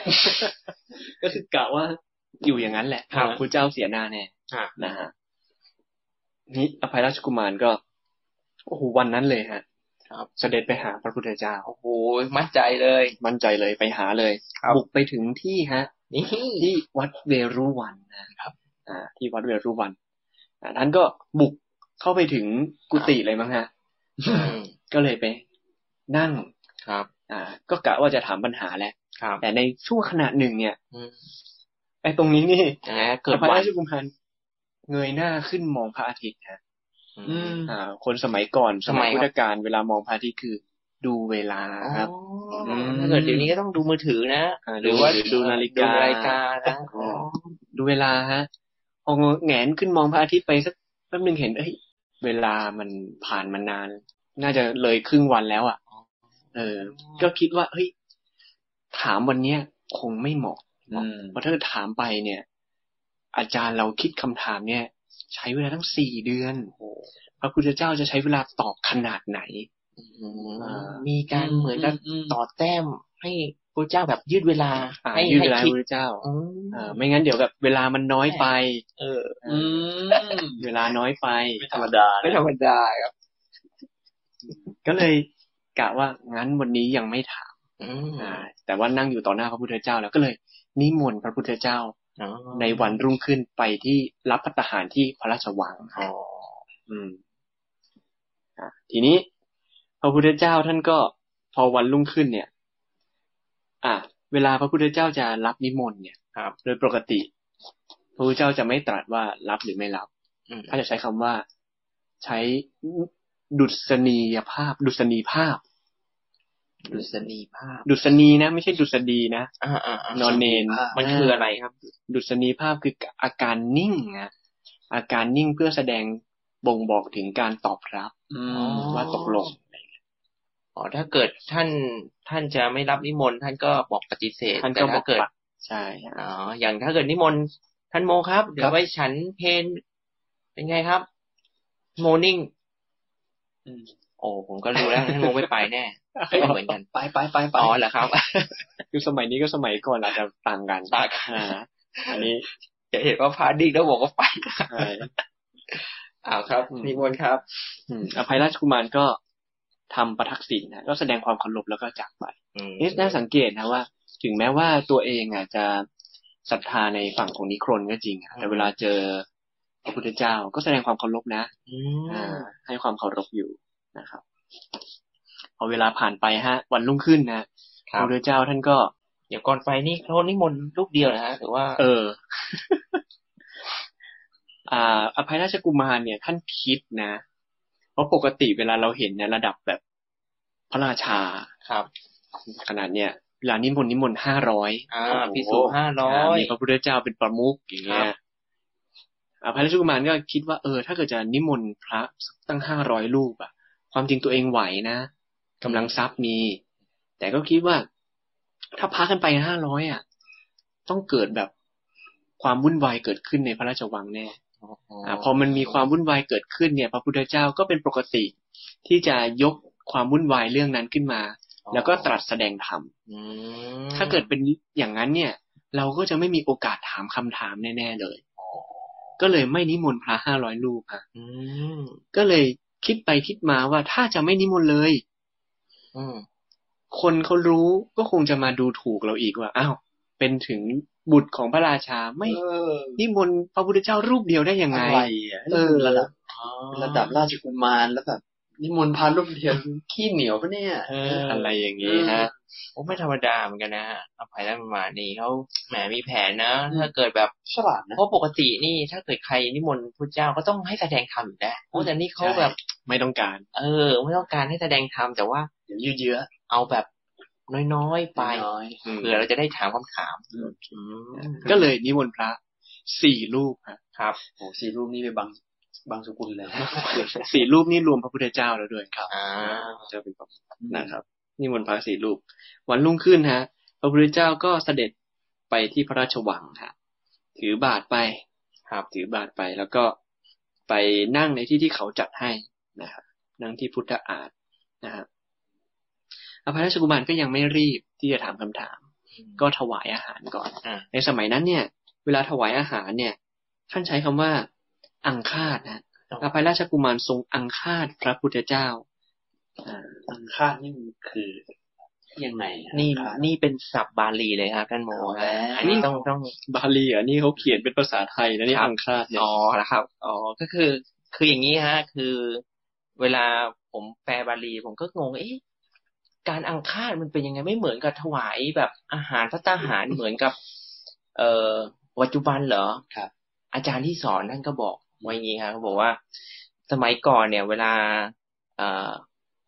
ก็คือกะว่าอยู่อย่างนั้นแหละครับพระเจ้าเสียหน้าแน่อะนะฮะนี่อภัยราชกุมารก็โอ้โหวันนั้นเลยฮะ ครับ เสด็จไปหาพระพุทธเจ้าโอ้โหมั่นใจเลย มั่นใจเลยไปหาเลยครับบุกไปถึงที่ฮะนี่ที่วัดเวรุวันนะครับอ่า ที่วัดเวรุวันอ่าท่านก็บุกเข้าไปถึงกุฏิเลยมั้งฮะอืมก็เลยไปนั่งครับ อ่า ก็กะว่าจะถามปัญหาแหละครับแต่ในช่วงขณะหนึ่งเนี่ยอืมไอ้ตรงนี้นี่ยังไงเกิดพระวันราชกุมารเงยหน้าขึ้นมองพระอาทิตย์ฮะอืมอ่า คนสมัยก่อนสมัยพุทธกาลเวลามองพระอาทิตย์คือ ดูเวลาครับอ๋อมถ้าเกิดเดี๋ยวนี้ก็ต้องดูมือถือนะอ่าหรือว่าดูนาฬิกาดูนาฬิกานะอ๋อดูเวลาฮะ พอแงนขึ้นมองพระอาทิตย์ไปสักแป๊บหนึ่งเห็นเอ้ยเวลามันผ่านมานาน น่าจะเลยครึ่งวันแล้วอะ เออ ก็คิดว่าเฮ้ยถามวันเนี้ยคงไม่เหมาะอืมเพราะถ้าถามไปเนี่ย อาจารย์เราคิดคำถามเนี่ย ใช้เวลาตั้งสี่เดือนพระพุทธเจ้าจะใช้เวลาตอบขนาดไหนอืมอ่ามีการเหมือนกับอืมต่อแต้มให้ พระเจ้าแบบยืดเวลาอ่าให้ยืดให้เวลาให้คิดพระเจ้าอืมเออไม่งั้นเดี๋ยวแบบเวลามันน้อยไป เออ อืมเวลาน้อยไปไม่ธรรมดาไม่ธรรมดาครับ ก็เลยกะว่างั้นวันนี้ยังไม่ถามอืมอ่าแต่ว่านั่งอยู่ต่อหน้าพระพุทธเจ้า แล้วก็เลย นิมนต์พระพุทธเจ้าอ๋อในวันรุ่งขึ้นไปที่รับพัตตาหารที่พระราชวังอ๋ออืมอะทีนี้พระพุทธเจ้าท่านก็พอวันรุ่งขึ้นเนี่ย อะเวลาพระพุทธเจ้าจะรับนิมนต์เนี่ยครับ โดยปกติ พระพุทธเจ้าจะไม่ตรัสว่ารับหรือไม่รับอืมถ้าจะใช้คำว่า ใช้ดุษณียภาพ ดุษณีภาพ ดุษณีภาพ ดุษณีนะ ไม่ใช่ดุษฎีนะอ่าอ่าอ่านอนเนนมันคืออะไรครับ ดุษณีภาพคืออาการนิ่งนะอาการนิ่งเพื่อแสดงบ่งบอกถึงการตอบรับอือ๋อมว่าตกลง อ๋อถ้าเกิดท่านท่านจะไม่รับนิมนต์ท่านก็บอกปฏิเสธท่านแต่ก็บอถ้ากเกิดปัดใช่ฮะอ๋ออย่างถ้าเกิดนิมนต์ท่านโมครับ เดี๋ยวไว้ฉันเพนเป็นไงครับ โมนิ่งอืมโอ้ผมก็รู้แล้วท่านโมไม่ไปแน่ไม่เหมือนกันไปไปไปไปอ๋อเหรอครับคือสมัยนี้ก็สมัยก่อนอาจจะต่างกันต่างกันอ่าอันนี้จะเห็นว่าพาดิ้งแล้วบอกว่าไปใช่อ้าวครับอืมนิมนต์ครับอืมอภัยราชกุมารก็ ทำประทักษิณนะก็แสดงความเคารพแล้วก็จากไปอืมนี่น่าสังเกตนะว่า ถึงแม้ว่าตัวเองอาจจะศรัทธาในฝั่งของนิครนก็จริงอะแต่เวลาเจอพระพุทธเจ้าก็แสดงความเคารพนะอือ่ามให้ความเคารพอยู่นะครับพอเวลาผ่านไปฮะ วันรุ่งขึ้นนะคพรัระบพุทธเจ้าท่านก็ เดี๋ยวก่อนไปนี่เขานิมนต์ลูกเดียวนะฮะหรือว่า เออ อ่า อภัยราชกุมารเนี่ยท่านคิดนะเพ ราะปกติเวลาเราเห็นในระดับแบบพระราชาครับ ขนาดเนี่ยเวลานิมนต์นิมนต์ห้าร้อยอ่าพิสูจห้าร้อยมีพระพุทธเจ้าเป็นประมุขอย่างเงี้ครัยบอภัยราชกุมารก็คิดว่าเออ ถ้าเกิดจะนิมนต์พระตั้งห้าร้อยรูปอะความจริงตัวเองไหวนะกำลังทรัพย์มี แต่ก็คิดว่า ถ้าพักกันไปห้าร้อยอะต้องเกิดแบบความวุ่นวายเกิดขึ้นในพระราชวังแน่ อ่าพอมันมีความวุ่นวายเกิดขึ้นเนี่ย พระพุทธเจ้าก็เป็นปกติที่จะยกความวุ่นวายเรื่องนั้นขึ้นมา แล้วก็ตรัสแสดงธรรมอืมถ้าเกิดเป็นอย่างนั้นเนี่ย เราก็จะไม่มีโอกาสถามคำถามแน่ๆเลย ก็เลยไม่นิมนต์พระห้าร้อยรูปฮะอืมก็เลยคิดไปคิดมาว่าถ้าจะไม่นิมนต์เลยอืมคนเขารู้ก็คงจะมาดูถูกเราอีกว่าอ้าวเป็นถึง บุตรของพระราชาไม่เออนิมนต์พระพุทธเจ้ารูปเดียวได้ยังไงอะไรอะเออระดับอ๋อระดับราชกุมารแล้วแบบนิมนต์พาลูกเดียวขี้เหนียวปะเนี่ยเอออะไรอย่างนี้ฮะโอ้ไม่ธรรมดาเหมือนกันนะฮะอภัยราชกุมารนี่เขาแหมมีแผนนะ ถ้าเกิดแบบฉลาดนะเพราะปกตินี่ถ้าเกิดใครนิมนต์พระเจ้าก็ต้องให้แสดงธรรมอยู่แล้วโอ้แต่นี่เขาแบบไม่ต้องการ เออ ไม่ต้องการให้แสดงธรรมแต่ว่าเดี๋ยวยืดเยื้อเอาแบบ น้อยๆไปน้อยอืมเผื่อเราจะได้ถามคำถามอืมอืมก็เลยนิมนต์พระสี่รูปฮะครับโอ้สี่รูปนี้ไปบางบางสกุลเลยสี่รูปนี่รวมพระพุทธเจ้าแล้วด้วยครับอ่าเจ้าเป็นพระนะครับนิมนต์พระสี่รูป วันรุ่งขึ้นฮะ พระพุทธเจ้าก็เสด็จไปที่พระราชวังฮะถือบาทไปครับถือบาทไปแล้วก็ไปนั่งในที่ที่เขาจัดให้นะครับนั่งที่พุทธอาฏนะครับ อภัยราชกุมารก็ยังไม่รีบที่จะถามคำถาม ก็ถวายอาหารก่อนอ่าในสมัยนั้นเนี่ย เวลาถวายอาหารเนี่ย ท่านใช้คำว่า อังคาดนะอภัยราชกุมารทรงอังคาดพระพุทธเจ้าอ่าอังคาดนี่มันคือยังไงอะนี่อังคาดนี่เป็นศัพท์บาลีเลยครับท่านโมเอาฮะแล้วอันนี้ต้องต้องบาลีอะนี่เขาเขียนเป็นภาษาไทยนะนี่ครับอังคาดเนี่ยอ๋อแล้วครับอ๋อก็คือ คืออย่างนี้ฮะ คือ เวลาผมแปลบาลี ผมก็งง เอ๊ะ การอังคาดมันเป็นยังไงไม่เหมือนกับถวายแบบอาหารพระตาหารเหมือนกับ เอ่อปัจจุบันเหรอครับ อาจารย์ที่สอนท่านก็บอกไว้อย่างนี้ครับเขาบอกว่า สมัยก่อนเนี่ย เวลา เอ่อ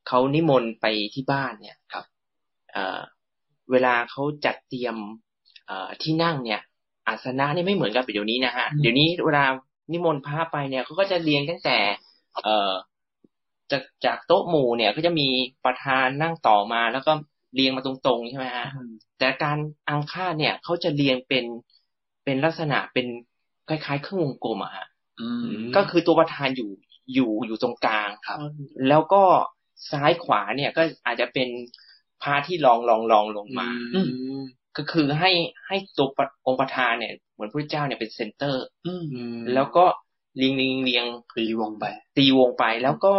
เขานิมนต์ไปที่บ้านเนี่ยครับเอ่อเวลาเขาจัดเตรียม เอ่อที่นั่งเนี่ย อาสนะนี่ไม่เหมือนกับเดี๋ยวนี้นะฮะเดี๋ยวนี้เวลานิมนต์พระไปเนี่ยเขาก็จะเรียงตั้งแต่ เอ่อ จากจากโต๊ะหมู่เนี่ยก็จะมีประธานนั่งต่อมา แล้วก็เรียงมาตรงๆใช่ไหมฮะแต่การอังคาดเนี่ยเขาจะเรียงเป็นเป็นลักษณะเป็นคล้ายๆเครื่องวงกลมอะฮะอืมก็คือตัวประธานอยู่อยู่อยู่ตรงกลางครับ แล้วก็ซ้ายขวาเนี่ยก็อาจจะเป็นพระที่ลองลองลองลงมาอืมก็คือให้ให้ตัวพระองค์ประธานเนี่ย เหมือนพระเจ้าเนี่ยเป็น centerอืมอืมแล้วก็เรียงเรียงเรียงตีวงไป ตีวงไปแล้วก็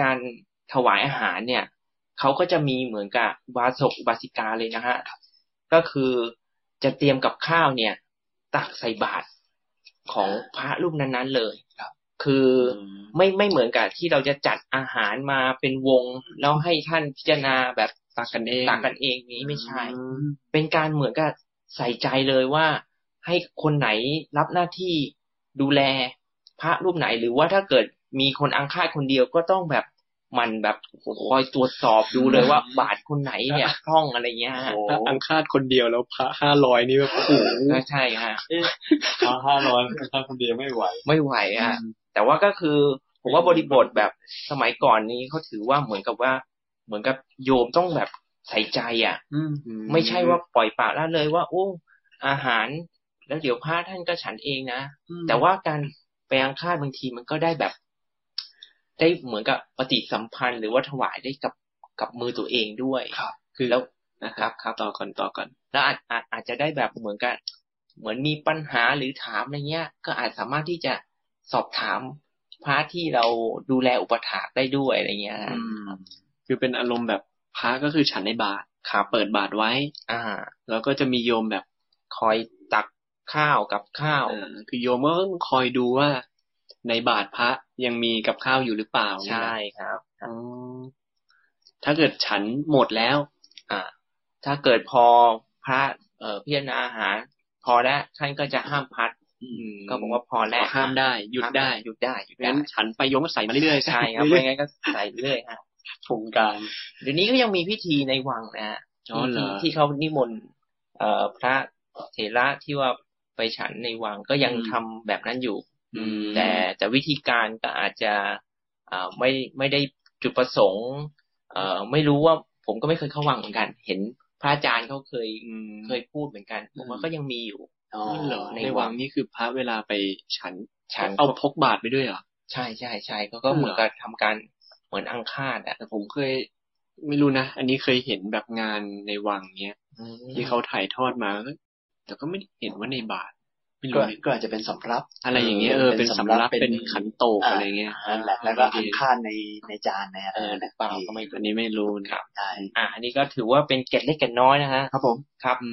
การถวายอาหารเนี่ยเขาก็จะมีเหมือนกับอุบาสกอุบาสิกาเลยนะฮะก็คือจะเตรียมกับข้าวเนี่ย ตักใส่บาตรของพระรูปนั้นๆเลยครับคืออไม่ไม่เหมือนกับที่เราจะจัดอาหารมาเป็นวง แล้วให้ท่านพิจารณาแบบตักกันเองตักกันเองนี้ไม่ใช่อืมเป็นการเหมือนกับใส่ใจเลยว่า ให้คนไหนรับหน้าที่ดูแลพระรูปไหนหรือว่าถ้าเกิด มีคนอังคาดคนเดียวก็ต้องแบบหมันแบบคอยตรวจสอบดูเลยว่าบาทคนไหนเนี่ยพร่องอะไรเงี้ยฮะโอ้ถ้าอังคาดคนเดียวแล้วพระห้าร้อยนี่แบบโอ้โหก็ใช่ฮะพอห้าร้อยถ้าคนเดียวไม่ไหว ไม่ไหวอะแต่ว่าก็คือผมว่าบริบทแบบสมัยก่อนนี้เขาถือว่าเหมือนกับว่า เหมือนกับโยมต้องแบบใส่ใจอะอืมไม่ใช่ว่าปล่อยปละละเลยว่า โอ้ อาหาร แล้วเดี๋ยวพระท่านก็ฉันเองนะแต่ว่าการไปอังคาดบางทีมันก็ได้แบบ ได้เหมือนกับปฏิสัมพันธ์ หรือว่าถวายได้กับกับมือตัวเองด้วยครับ คือแล้วนะครับครับต่อก่อนต่อก่อน แล้วอาจอาจอาจจะได้แบบเหมือนกับเหมือนมีปัญหาหรือถามอะไรเงี้ย ก็อาจสามารถที่จะสอบถามพระที่เราดูแลอุปถากได้ด้วยอะไรเงี้ยฮะอืมคือเป็นอารมณ์แบบพระก็คือฉันในบาตรครับเปิดบาตรไว้ อ่า แล้วก็จะมีโยมแบบคอยตักข้าวกับข้าวเอ่อคือโยมก็ต้องคอยดูว่า ในบาตรพระยังมีกับข้าวอยู่หรือเปล่าใช่ครับอ๋อถ้าเกิดฉันหมดแล้ว อ่า ถ้าเกิดพอพระ เอ่อพิจารณาอาหาร พอแล้วท่านก็จะห้ามพัดก็บอกว่าพอแล้วห้ามได้หยุดได้หยุดได้หยุดได้งั้นฉันไปโยมก็ใส่มาเรื่อยๆใช่ครับเรื่ไม่อยงั้นก็ใส่เรื่อยฮะโครงการเดี๋ยวนี้ก็ยังมีพิธีในวังนะฮะอ๋อเหรที่อที่เขานิมนต์เอ่อพระเถระที่ว่าไปฉันในวังก็ยังทำแบบนั้นอยู่อืม แต่แต่วิธีการก็อาจจะอ่าไม่ไม่ได้จุดประสงค์เอ่อไม่รู้ว่าผมก็ไม่เคยเข้าวังเหมือนกัน เห็นพระอาจารย์เขาเคยอืมเคยพูดเหมือนกันผมว่าก็ยังมีอยู่อ๋ออ๋อเหรอในในวัวังงนี่คือพระเวลาไปฉันฉันเอาพกบาตรไปด้วยเหรอใช่ใช่ใช่เขาก็เหรอเหมือนกับทำการเหมือนอังคาดอะแต่ผมเคยไม่รู้นะ อันนี้เคยเห็นแบบงานในวังเนี้ยที่เขาถ่ายทอดมาก็แต่ก็ไม่ได้เห็นว่าในบาทไม่ ก็รู้เนี่ยก็อาจจะเป็นสำรับ อะไรอย่างเงี้ยเออเป็นสำรับเป็นขันโตกอะไรเงี้ยนั่นแหละแล้วก็อันคาดในในจานในอะไรเออนั่นเปล่าก็ไม่อันนี้ไม่รู้นะครับใช่อะอันนี้ก็ถือว่าเป็นเกร็ดเล็กเกร็ดน้อยนะฮะครับผมครับ อื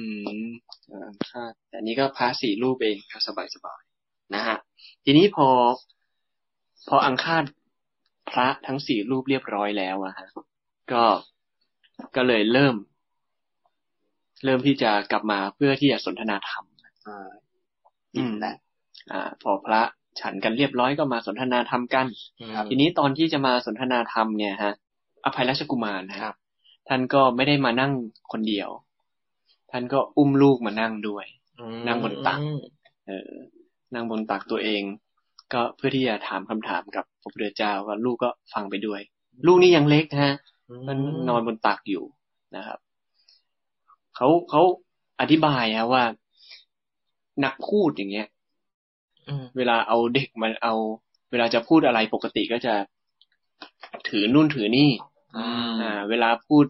มอ่าคาดแต่อันนี้ก็พระสี่รูปเองครับสบายสบายๆนะฮะทีนี้พอ พออังคาดพระทั้งสี่รูปเรียบร้อยแล้วอะฮะก็ก็เลยเริ่ม เริ่มที่จะกลับมาเพื่อที่จะสนทนาธรรม อ่าอืมนะอ่า พอพระฉันกันเรียบร้อยก็มาสนทนาธรรมกันครับทีนี้ตอนที่จะมาสนทนาธรรมเนี่ยฮะ อภัยราชกุมารนะฮะครับ ท่านก็ไม่ได้มานั่งคนเดียว ท่านก็อุ้มลูกมานั่งด้วย นั่งบนตัก เออ นั่งบนตักตัวเอง ก็เพื่อที่จะถามคำถามกับพระพุทธเจ้าว่าลูกก็ฟังไปด้วย ลูกนี่ยังเล็กนะฮะ มันนอนบนตักอยู่นะครับ เขาเขาอธิบายฮะว่า นักพูดอย่างเงี้ยอืมเวลาเอาเด็กมันเอา เวลาจะพูดอะไรปกติก็จะถือนู่นถือนี่อืมอ่า เวลาพูด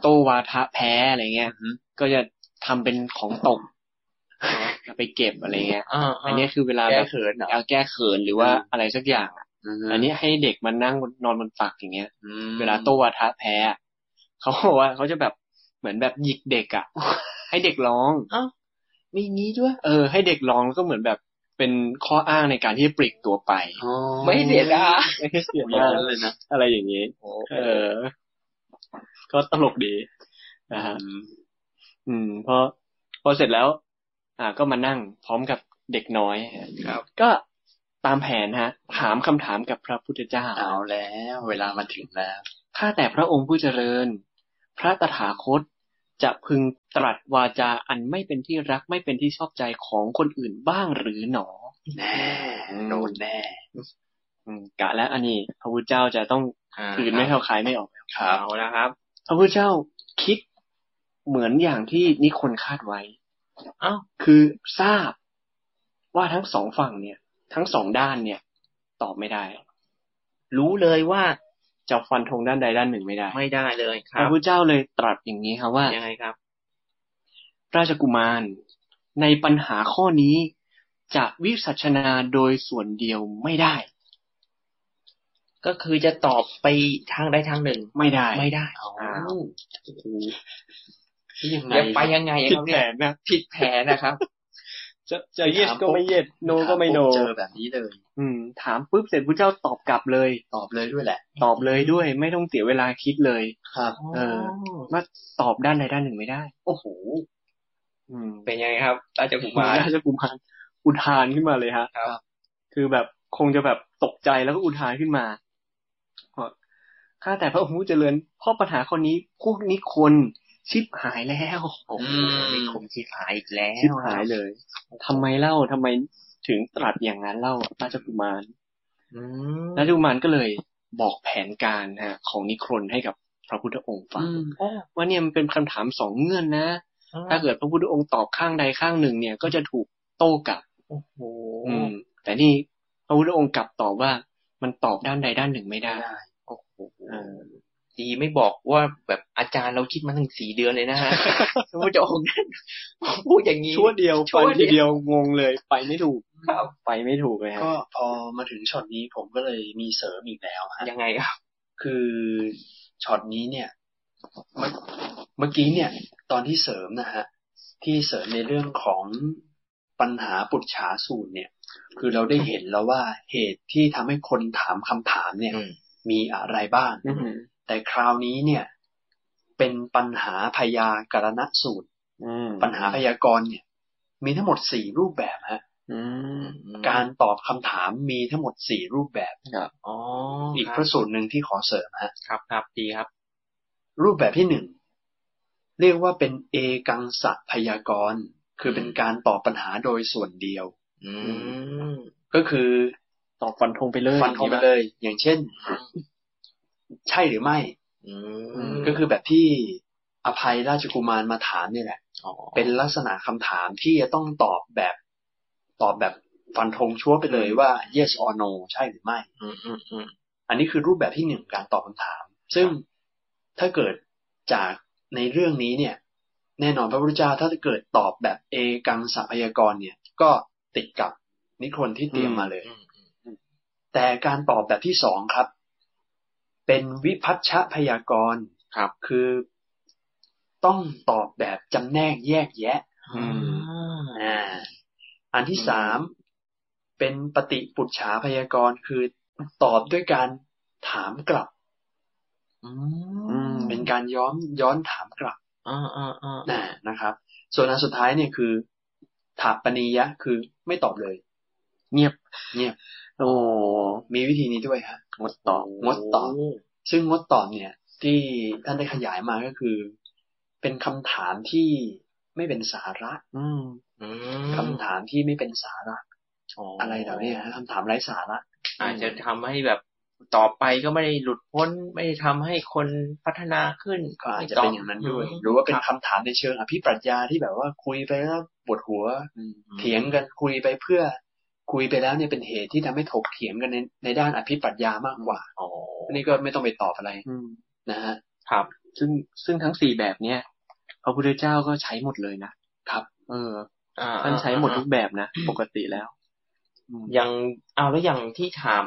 โตวาทะแพ้อะไรเงี้ยอือฮึก็จะทำเป็นของตกเอาไปเก็บอะไรเงี้ยอ่าอันนี้คือเวลาแก้แบบเขินเหรอเอาแก้เขินหรือว่าอืมอะไรสักอย่างอะอืมอันนี้ให้เด็กมันนั่งบนนอนบนตักอย่างเงี้ยอืมเวลาโตวาทะแพ้อะเขาบอกว่าเขาจะแบบเหมือนแบบหยิกเด็กอะ ให้เด็กร้อง มีงี้ด้วยเออให้เด็กร้องแล้วก็เหมือนแบบเป็นข้ออ้างในการที่จะปลีกตัวไปอ๋อไม่เสียดายไม่ให้เสียอย่างดายนั้นเลยนะอะไรอย่างนี้เออ ก็ตลกดีนะฮะอืมพอพอเสร็จแล้ว อ่า ก็มานั่งพร้อมกับเด็กน้อยครับ ก็ตามแผนฮะ ถามคำถามกับพระพุทธเจ้าเอาแล้ว เวลามาถึงแล้วข้าแต่พระองค์ผู้เจริญ พระตถาคต จะพึงตรัสวาจาอันไม่เป็นที่รักไม่เป็นที่ชอบใจของคนอื่นบ้างหรือหนอ แน่โดนแน่อืมกะแล้วอันนี้ พระพุทธเจ้าจะต้องอ่าคืนไม่เข้าขายไม่ออกครับเอาละครับ พระพุทธเจ้าคิดเหมือนอย่างที่นิคนคาดไว้อ้าวคือทราบว่าทั้งสองฝั่งเนี่ย ทั้งสองด้านเนี่ย ตอบไม่ได้ รู้เลยว่า จะฟันธงด้านใดด้านหนึ่งไม่ได้ ไม่ได้เลยคพรัระบพุทธเจ้าเลยตรัสอย่างนี้ครับว่ายังไงครับ ราชกุมารในปัญหาข้อนี้จะวิสัชนาโดยส่วนเดียวไม่ได้ ก็คือจะตอบไปทางใดทางหนึ่ง ไม่ได้ ไม่ได้อ้าวโอ้โหนี่ยังไงจะไปยังไงผิคดรับแผเนี่ยนนะผิดแผนนะครับ จะจะ yes ก็ไม่ yes no ก็ไม่ no เจอแบบนี้เลย อืม ถามปุ๊บเสร็จพระเจ้าตอบกลับเลย ตอบเลยด้วยแหละ ตอบเลยด้วย ไม่ต้องเสียเวลาคิดเลย ครับ เออว่าตอบด้านใดด้านหนึ่งไม่ได้ โอ้โหอืมเป็นยังไงครับราชกุมารราชกุมารอุทานขึ้นมาเลยฮะครับ คือแบบคงจะแบบตกใจแล้วก็อุทานขึ้นมาว่าข้าแต่พระองค์ผู้เจริญเพ่อปัญหาคนนี้พวกนี้คน ชิบหายแล้วโอ้โหมีคมชิบหายอีกแล้ว ชิบหายเลยทำไมเล่าทำไมถึงตรัสอย่างนั้นเล่าราชกุมารอืมราชกุมารก็เลยบอกแผนการฮะ ของนิครนให้กับพระพุทธองค์ฟังว่าเนี่ยมันเป็นคำถามสองเงื่อนนะ ถ้าเกิดพระพุทธองค์ตอบข้างใดข้างหนึ่ง เนี่ยก็จะถูกโต้กลับโอ้โหอืมแต่นี่พระพุทธองค์กลับตอบว่ามันตอบด้านใดด้านหนึ่งไม่ได้ไม่ได้โอ้โหเออ ดีไม่บอกว่าแบบอาจารย์เราคิดมาถึงสี่เดือนเลยนะฮะพระพุทธองค์พูดอย่างนี้ชั่วเดียวชั่ฟัวนเดีทียวเดียวงงเลย ไปไม่ถูกครับไปไม่ถูกเลยฮะก็พอมาถึงช็อตนี้ผมก็เลยมีเสริมอีกแล้วฮะยังไงครับ คือช็อตนี้เนี่ยเมื่อเมื่อกี้เนี่ย ตอนที่เสริมนะฮะที่เสริมในเรื่องของปัญหาปุจฉาสูตรเนี่ย คือเราได้เห็นแล้วว่าเหตุที่ทำให้คนถามคำถามเนี่ยอืมมีอะไรบ้างอืม แต่คราวนี้เนี่ย เป็นปัญหาพยากรณสูตรอืมปัญหาพยากรณ์เนี่ย มีทั้งหมดสี่รูปแบบฮะอืมการตอบคำถามมีทั้งหมดสี่รูปแบบอ๋ออีอีกพระสูตรหนึ่งที่ขอเสริมฮะ ครับครับดีครับ รูปแบบที่หนึ่งเรียกว่าเป็นเอกังสะพยากรณ์คือเป็นการตอบปัญหาโดยส่วนเดียวอืมก็คือตอบฟันธงไปเลยฟันธงไปเลย อย่างเช่น ใช่หรือไม่อืมก็คือแบบที่อภัยราชกุมารมาถามนี่แหละอ๋อเป็นลักษณะคำถามที่จะต้องตอบแบบตอบแบบฟันธงชัวร์ไปเลยว่า yes or no ใช่หรือไม่อืมอืมอืมอันนี้คือรูปแบบที่หนึ่งการตอบคำถาม ซึ่งถ้าเกิดจากในเรื่องนี้เนี่ย แน่นอนพระพุทธเจ้าถ้าเกิดตอบแบบเอกังสัพยากรณ์เนี่ย ก็ติดกับนิครนที่เตรียมมาเลยอืมอืมแต่การตอบแบบที่สองครับ เป็นวิพัชชพยากรณ์ครับ คือต้องตอบแบบจำแนกแยกแยะอืมอ่าอันที่สามเป็นปฏิปุจฉาพยากรณ์คือตอบด้วยการถามกลับอือืมมเป็นการย้อนย้อนถามกลับอ่าอ่าอ่านะนะครับ ส่วนอันสุดท้ายเนี่ยคือถามปณียะคือไม่ตอบเลย เงียบ เงียบ โอ้มีวิธีนี้ด้วยฮะ งดตอบงดตอบซึ่งงดตอบเนี่ย ที่ท่านได้ขยายมาก็คือ เป็นคำถามที่ไม่เป็นสาระ อืมอืมคำถามที่ไม่เป็นสาระอะไรเหล่านี้ฮะคำถามไร้สาระอาจจะทำให้แบบต่อไปก็ไม่ได้หลุดพ้นไม่ได้ทำให้คนพัฒนาขึ้นก็อาจจะเป็นอย่างนั้นด้วย หรือว่าเป็นคำถามในเชิงอภิปรัชญาที่แบบว่าคุยไปแล้วปวดหัวเถียงกันคุยไปเพื่อ คุยไปแล้วเนี่ยเป็นเหตุที่ทำให้ถกเถียงกันในในด้านอภิปรัชญามากกว่าอ๋ออันนี้ก็ไม่ต้องไปตอบอะไรอืมนะฮะครับ ซึ่งซึ่งทั้งสี่แบบเนี้ยพระพุทธเจ้าก็ใช้หมดเลยนะครับ เอออ่ท่านใช้หมดทุกแบบนะปกติแล้วอืมอย่างเอาแล้วอย่างที่ถาม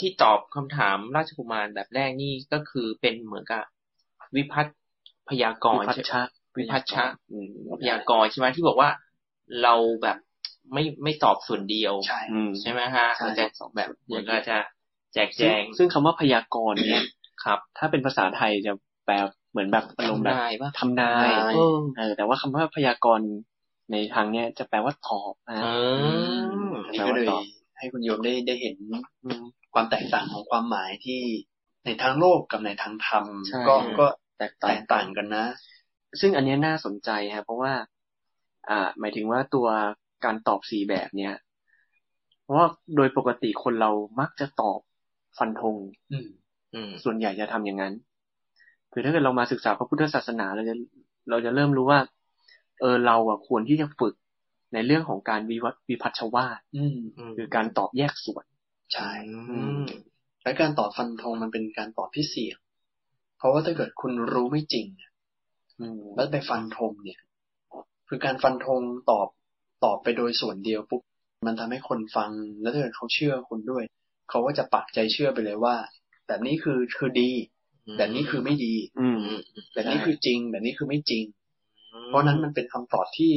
ที่ตอบคำถามราชกุมารแบบแรกนี่ก็คือเป็นเหมือนกับวิพัฒน์พยากรวิณ์พัชใช่ไหมชะวิพัชชะอืมพยากรณ์ใช่ไหมที่บอกว่าเราแบบ ไม่ไม่ตอบส่วนเดียว ใช่อืมใช่ไหมฮะใช่มันจะสองแบบเหมือนก็จะแจกแจซึ่งงซึ่งคำว่าพยากรณ์เนี่ยครับ ถ้าเป็นภาษาไทยจะแปลเหมือนแบบอารมณ์แบบทำนายปะทำนายทำนายเออเออแต่ว่าคำว่าพยากรณ์ในทางเนี้ยจะแปลว่าตอบนะเอออันนี้ก็เลยให้คุณโยมได้ได้เห็นอืมความแตกต่างของความหมายที่ในทางโลกกับในทางธรรมใช่ก็ก็แตกแตต่างกต่างกันนะ ซึ่งอันเนี้ยน่าสนใจฮะเพราะว่า อ่า หมายถึงว่าตัว การตอบสี่แบบเนี้ย เพราะว่าโดยปกติคนเรามักจะตอบฟันธงอืมอืมส่วนใหญ่จะทำอย่างนั้นคือถ้าเกิดเรามาศึกษาพระพุทธศาสนาเราจะเราจะเริ่มรู้ว่า เออเราอะควรที่จะฝึกในเรื่องของการวิวัฒวิพัชวาทอืมอืมคือการตอบแยกส่วน ใช่อืมและการตอบฟันธงมันเป็นการตอบที่เสี่ยง เพราะว่าถ้าเกิดคุณรู้ไม่จริงเนี่ยอืมแล้วไปฟันธงเนี่ย คือการฟันธงตอบ ตอบไปโดยส่วนเดียวปุ๊บมันทำให้คนฟังแล้วถ้าเกิดเขาเชื่อคุณด้วย เขาก็จะปักใจเชื่อไปเลยว่า แบบนี้คือคือดี แบบนี้คือไม่ดี อืมแบบนี้คือจริง แบบนี้คือไม่จริง เพราะนั้นมันเป็นคำตอบที่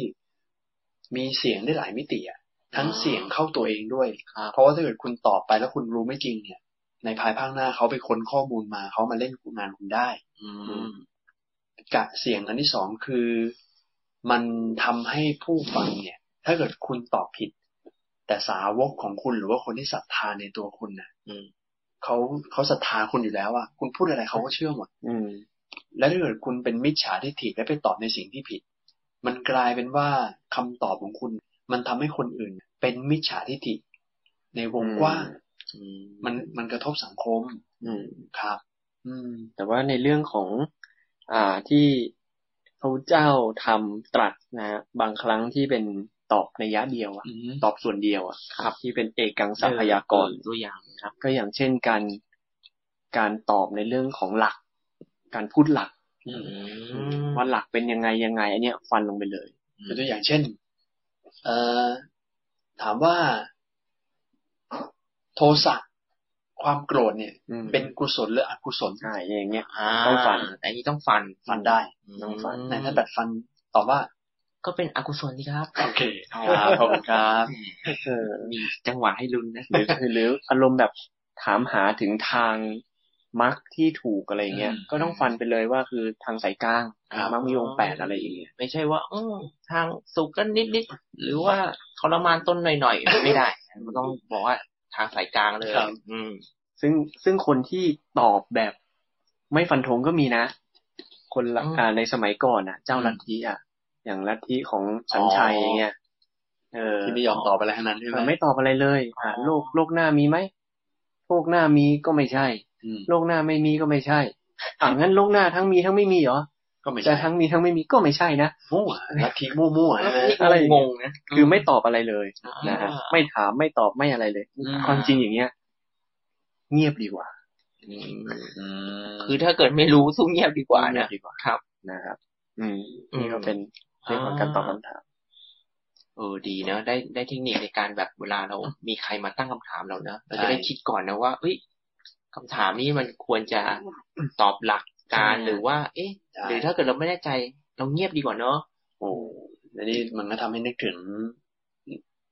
มีเสียงได้หลายมิติอะทั้งเสียงเข้าตัวเองด้วยครับเพราะว่าถ้าเกิดคุณตอบไปแล้วคุณรู้ไม่จริงเนี่ย ในภายภาคหน้าเขาไปค้นข้อมูลมา เขามาเล่นงานคุณได้ อืมกะเสียงอันที่สองคือ มันทำให้ผู้ฟังเนี่ย ถ้าเกิดคุณตอบผิด แต่สาวกของคุณหรือว่าคนที่ศรัทธาในตัวคุณนะอืมเขาเขาศรัทธาคุณอยู่แล้วอะคุณพูดอะไรเขาก็เชื่อหมด อืม แล้วถ้าเกิดคุณเป็นมิจฉาทิฏฐิและไปตอบในสิ่งที่ผิด มันกลายเป็นว่าคำตอบของคุณ มันทำให้คนอื่น เป็นมิจฉาทิฏฐิในวงกว้างอืมมันมันกระทบสังคม อืมครับ อืม แต่ว่าในเรื่องของ อ่าที่พระพุทธเจ้าทำตรัสนะฮะบางครั้งที่เป็น ตอบในยะเดียวอะอืมตอบส่วนเดียวอะครับ ที่เป็นเอกังสัพยากรตัวอย่างครับ ก็อย่างเช่นการการตอบในเรื่องของหลัก การพูดหลักอืมว่าหลักเป็นยังไงยังไง อันเนี้ย ฟันลงไปเลยยกตัวอย่างเช่น เอ่อถามว่า โทสะความโกรธเนี่ยอืมเป็นกุศลหรืออกุศลใช่อย่างเงี้ยอ่าต้องฟันแต่อันนี้ต้องฟันฟันได้ต้องฟันในท่านแบบฟันตอบว่า ก็เป็นอกุศลนี่ครับ โอเคครับขอบคุณครับเออมีจังหวะให้ลุ้นนะหรือหรืออารมณ์แบบถามหาถึงทางมรรคที่ถูกอะไรเงี้ยอืมก็ต้องฟันไปเลยว่าคือทางสายกลางครับมรรคมีองค์แปดอะไรอย่างเงี้ยไม่ใช่ว่าออทางสุขกันนิดๆหรือว่าทรมานต้นหน่อยๆไม่ได้ มันต้องบอกว่าทางสายกลางเลยครับอืม ซึ่งซึ่งคนที่ตอบแบบไม่ฟันธงก็มีนะ คนละอืมอ่าในสมัยก่อนอะ เจ้าอืมลัทธิอะ อย่างลัทธิของสัญชัยอ๋อออย่างเงี้ยเออที่ไม่ยอมตอบอะไรทั้งนั้นใช่ไหมไม่ตอบอะไรเลย อ่าโลกโลกหน้ามีไหมโลกหน้ามีก็ไม่ใช่อืมโลกหน้าไม่มีก็ไม่ใช่อ่างั้นโลกหน้าทั้งมีทั้งไม่มีเหรอก็ไม่จะใช่ทั้งมีทั้งไม่มีก็ไม่ใช่นะมั่วลัทธิมั่วๆใช่ไหมอะไรอย่างงเงี้ยงๆนะคือไม่ตอบอะไรเลยอ่านะฮะไม่ถามไม่ตอบไม่อะไรเลยอืมความจริงอย่างเงี้ย เงียบดีกว่าอืมอืมคือถ้าเกิดไม่รู้สู้เงียบดีกว่าเงียนะบดีกว่าครับนะครับ อืมอืมนี่ก็เป็น เรื่องของการตอบคำถามเออดีเนอะได้ได้เทคนิคในการแบบเวลาเรามีใครมาตั้งคำถามเราเนอะเราจะได้คิดก่อนนะว่าเอ้ยคำถามนี้มันควรจะตอบหลักการหรือว่า เอ๊ะใช่หรือถ้าเกิดเราไม่แน่ใจ เราเงียบดีกว่าเนอะโอ้แล้วนี่มันก็ทำให้นึกถึง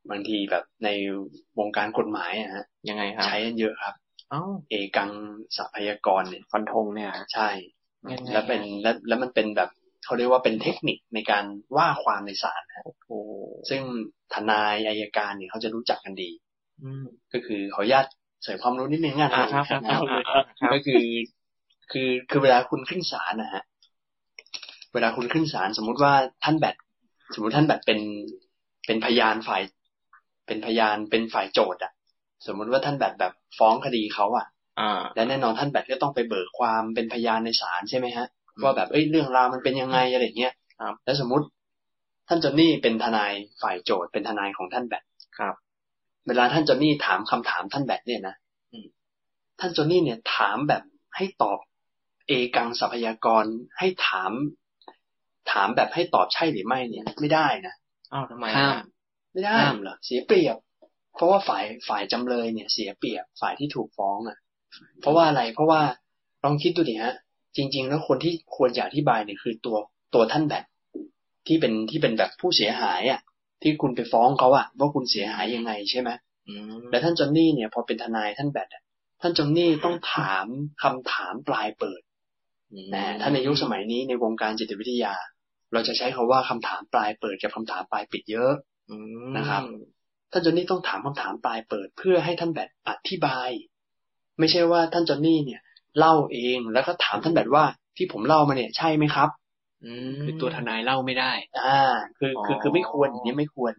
บางทีแบบในวงการกฎหมายอะฮะยังไงครับใช้กันเยอะครับเอ้าเอกังสัพยากรเนี่ยฟันธงเนี่ย ใช่ยังไงแล้วเป็นแล้วแล้วมันเป็นแบบ เขาเรียกว่าเป็นเทคนิคในการว่าความในศาลนะโอ้ซึ่งทนายอายการเนี่ยเขาจะรู้จักกันดีอืมก็คือขออนุญาตเสริมความรู้นิดนึงนะอ่าครับครับครับครับก็คือคือคือเวลาคุณขึ้นศาลนะฮะเวลาคุณขึ้นศาลสมมุติว่าท่านแบตสมมุติท่านแบตเป็นเป็นพยานฝ่าย เป็นพยานเป็นฝ่ายโจทย์อะสมมุติว่าท่านแบตแบบฟ้องคดีเขาอะอ่าและแน่นอนท่านแบตก็ต้องไปเบิกความเป็นพยานในศาลใช่ไหมฮะอืม ว่าแบบเอ้ยเรื่องราวมันเป็นยังไงอะไรอย่างเงี้ยครับแล้วสมมุติท่านจอนนี่เป็นทนายฝ่ายโจทย์เป็นทนายของท่านแบตครับ เวลาท่านจอนนี่ถามคำถามท่านแบทเนี่ยนะอืมท่านจอนนี่เนี่ยถามแบบให้ตอบ เอกังทรัพยากรให้ถาม ถามแบบให้ตอบใช่หรือไม่เนี่ย ไม่ได้นะอ้าวทำไมห้าอะมไม่ได้ห้ามเหรอเสียเปรียบ เพราะว่าฝ่ายฝ่ายจำเลยเนี่ย เสียเปรียบฝ่ายที่ถูกฟ้องอะ เพราะว่าอะไรเพราะว่าลองคิดดูดิฮะ จริง ๆ แล้วคนที่ควรจะอธิบายเนี่ยคือตัวตัวท่านแบทที่เป็นที่เป็นแบบผู้เสียหายอะ ที่คุณไปฟ้องเขาอะว่าคุณเสียหายยังไงใช่ไหมอืมและท่านจอนนี่เนี่ย พอเป็นทนายท่านแบทอะท่านจอนนี่ต้องถามคำถามปลายเปิดนะถ้าในยุคสมัยนี้ในวงการจิตวิทยา เราจะใช้คาว่าคำถามปลายเปิดกับคำถามปลายปิดเยอะอืมนะครับ ท่านจอนนี่ต้องถามคำถามปลายเปิด เพื่อให้ท่านแบทอธิบาย ไม่ใช่ว่าท่านจอนนี่เนี่ย เล่าเองแล้วก็ถามท่านแบทว่าที่ผมเล่ามาเนี่ยใช่ไหมครับอืมคือตัวทนายเล่าไม่ได้ อ่า คือคือคือไม่ควรอย่างนี้ไม่ควร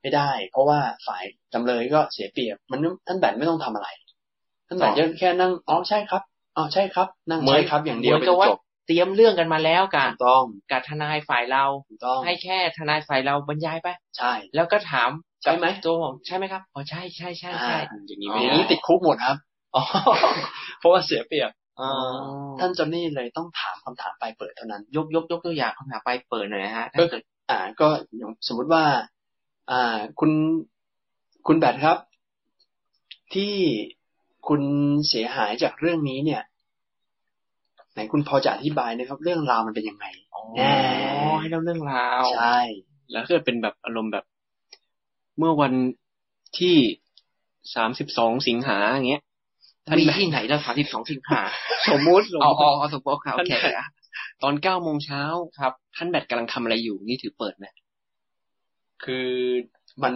ไม่ได้ เพราะว่าฝ่ายจำเลยก็เสียเปรียบ มันท่านแบทไม่ต้องทำอะไร ท่านแบทจะแค่นั่งอ๋อใช่ครับอ๋อใช่ครับ นั่งเหมือนใช่ครับอย่างเดียวเหมือนเป็กับนว่าจบเตรียมเรื่องกันมาแล้วกัถูนกต้องกับทนายฝ่ายเราถูกต้องให้แค่ทนายฝ่ายเราบรรยายไปใช่ แล้วก็ถามใช่ไหมกับตัวผมใช่ไหมครับอ๋อใช่ใช่ใช่ใช่อ่าอย่างนี้อไม่ย่างได้นี้ติดคุกหมดครับอ๋อ เพราะว่าเสียเปรียบอ๋อท่านจอนนี่เลยต้องถามคำถามปลายเปิดเท่านั้น ยกยกยกตัวอย่างคำถามไปเปิดหน่อยนะฮะก็ถ้าเกิดอ่า ก็อย่างสมมุติว่า อ่า คุณคุณแบทครับ ที่คุณเสียหายจากเรื่องนี้เนี่ย ไหนคุณพอจะอธิบายนะครับ เรื่องราวมันเป็นยังไงอ๋อแน่ให้เล่าเรื่องราวใช่แล้วก็เป็นแบบอารมณ์แบบ เมื่อวันที่สามสิบสองสิงหาอย่างเงี้ย ท่านมีแบบที่ไหนแล้วสามสิบสองสิงหาสมมุติสมอ๋อมุอ๋ติอสมมติครับโอท่านเคแบบตอนเก้าโมงเช้าครับ ท่านแบตกำลังทำอะไรอยู่ นี่ถือเปิดไหมคือมัน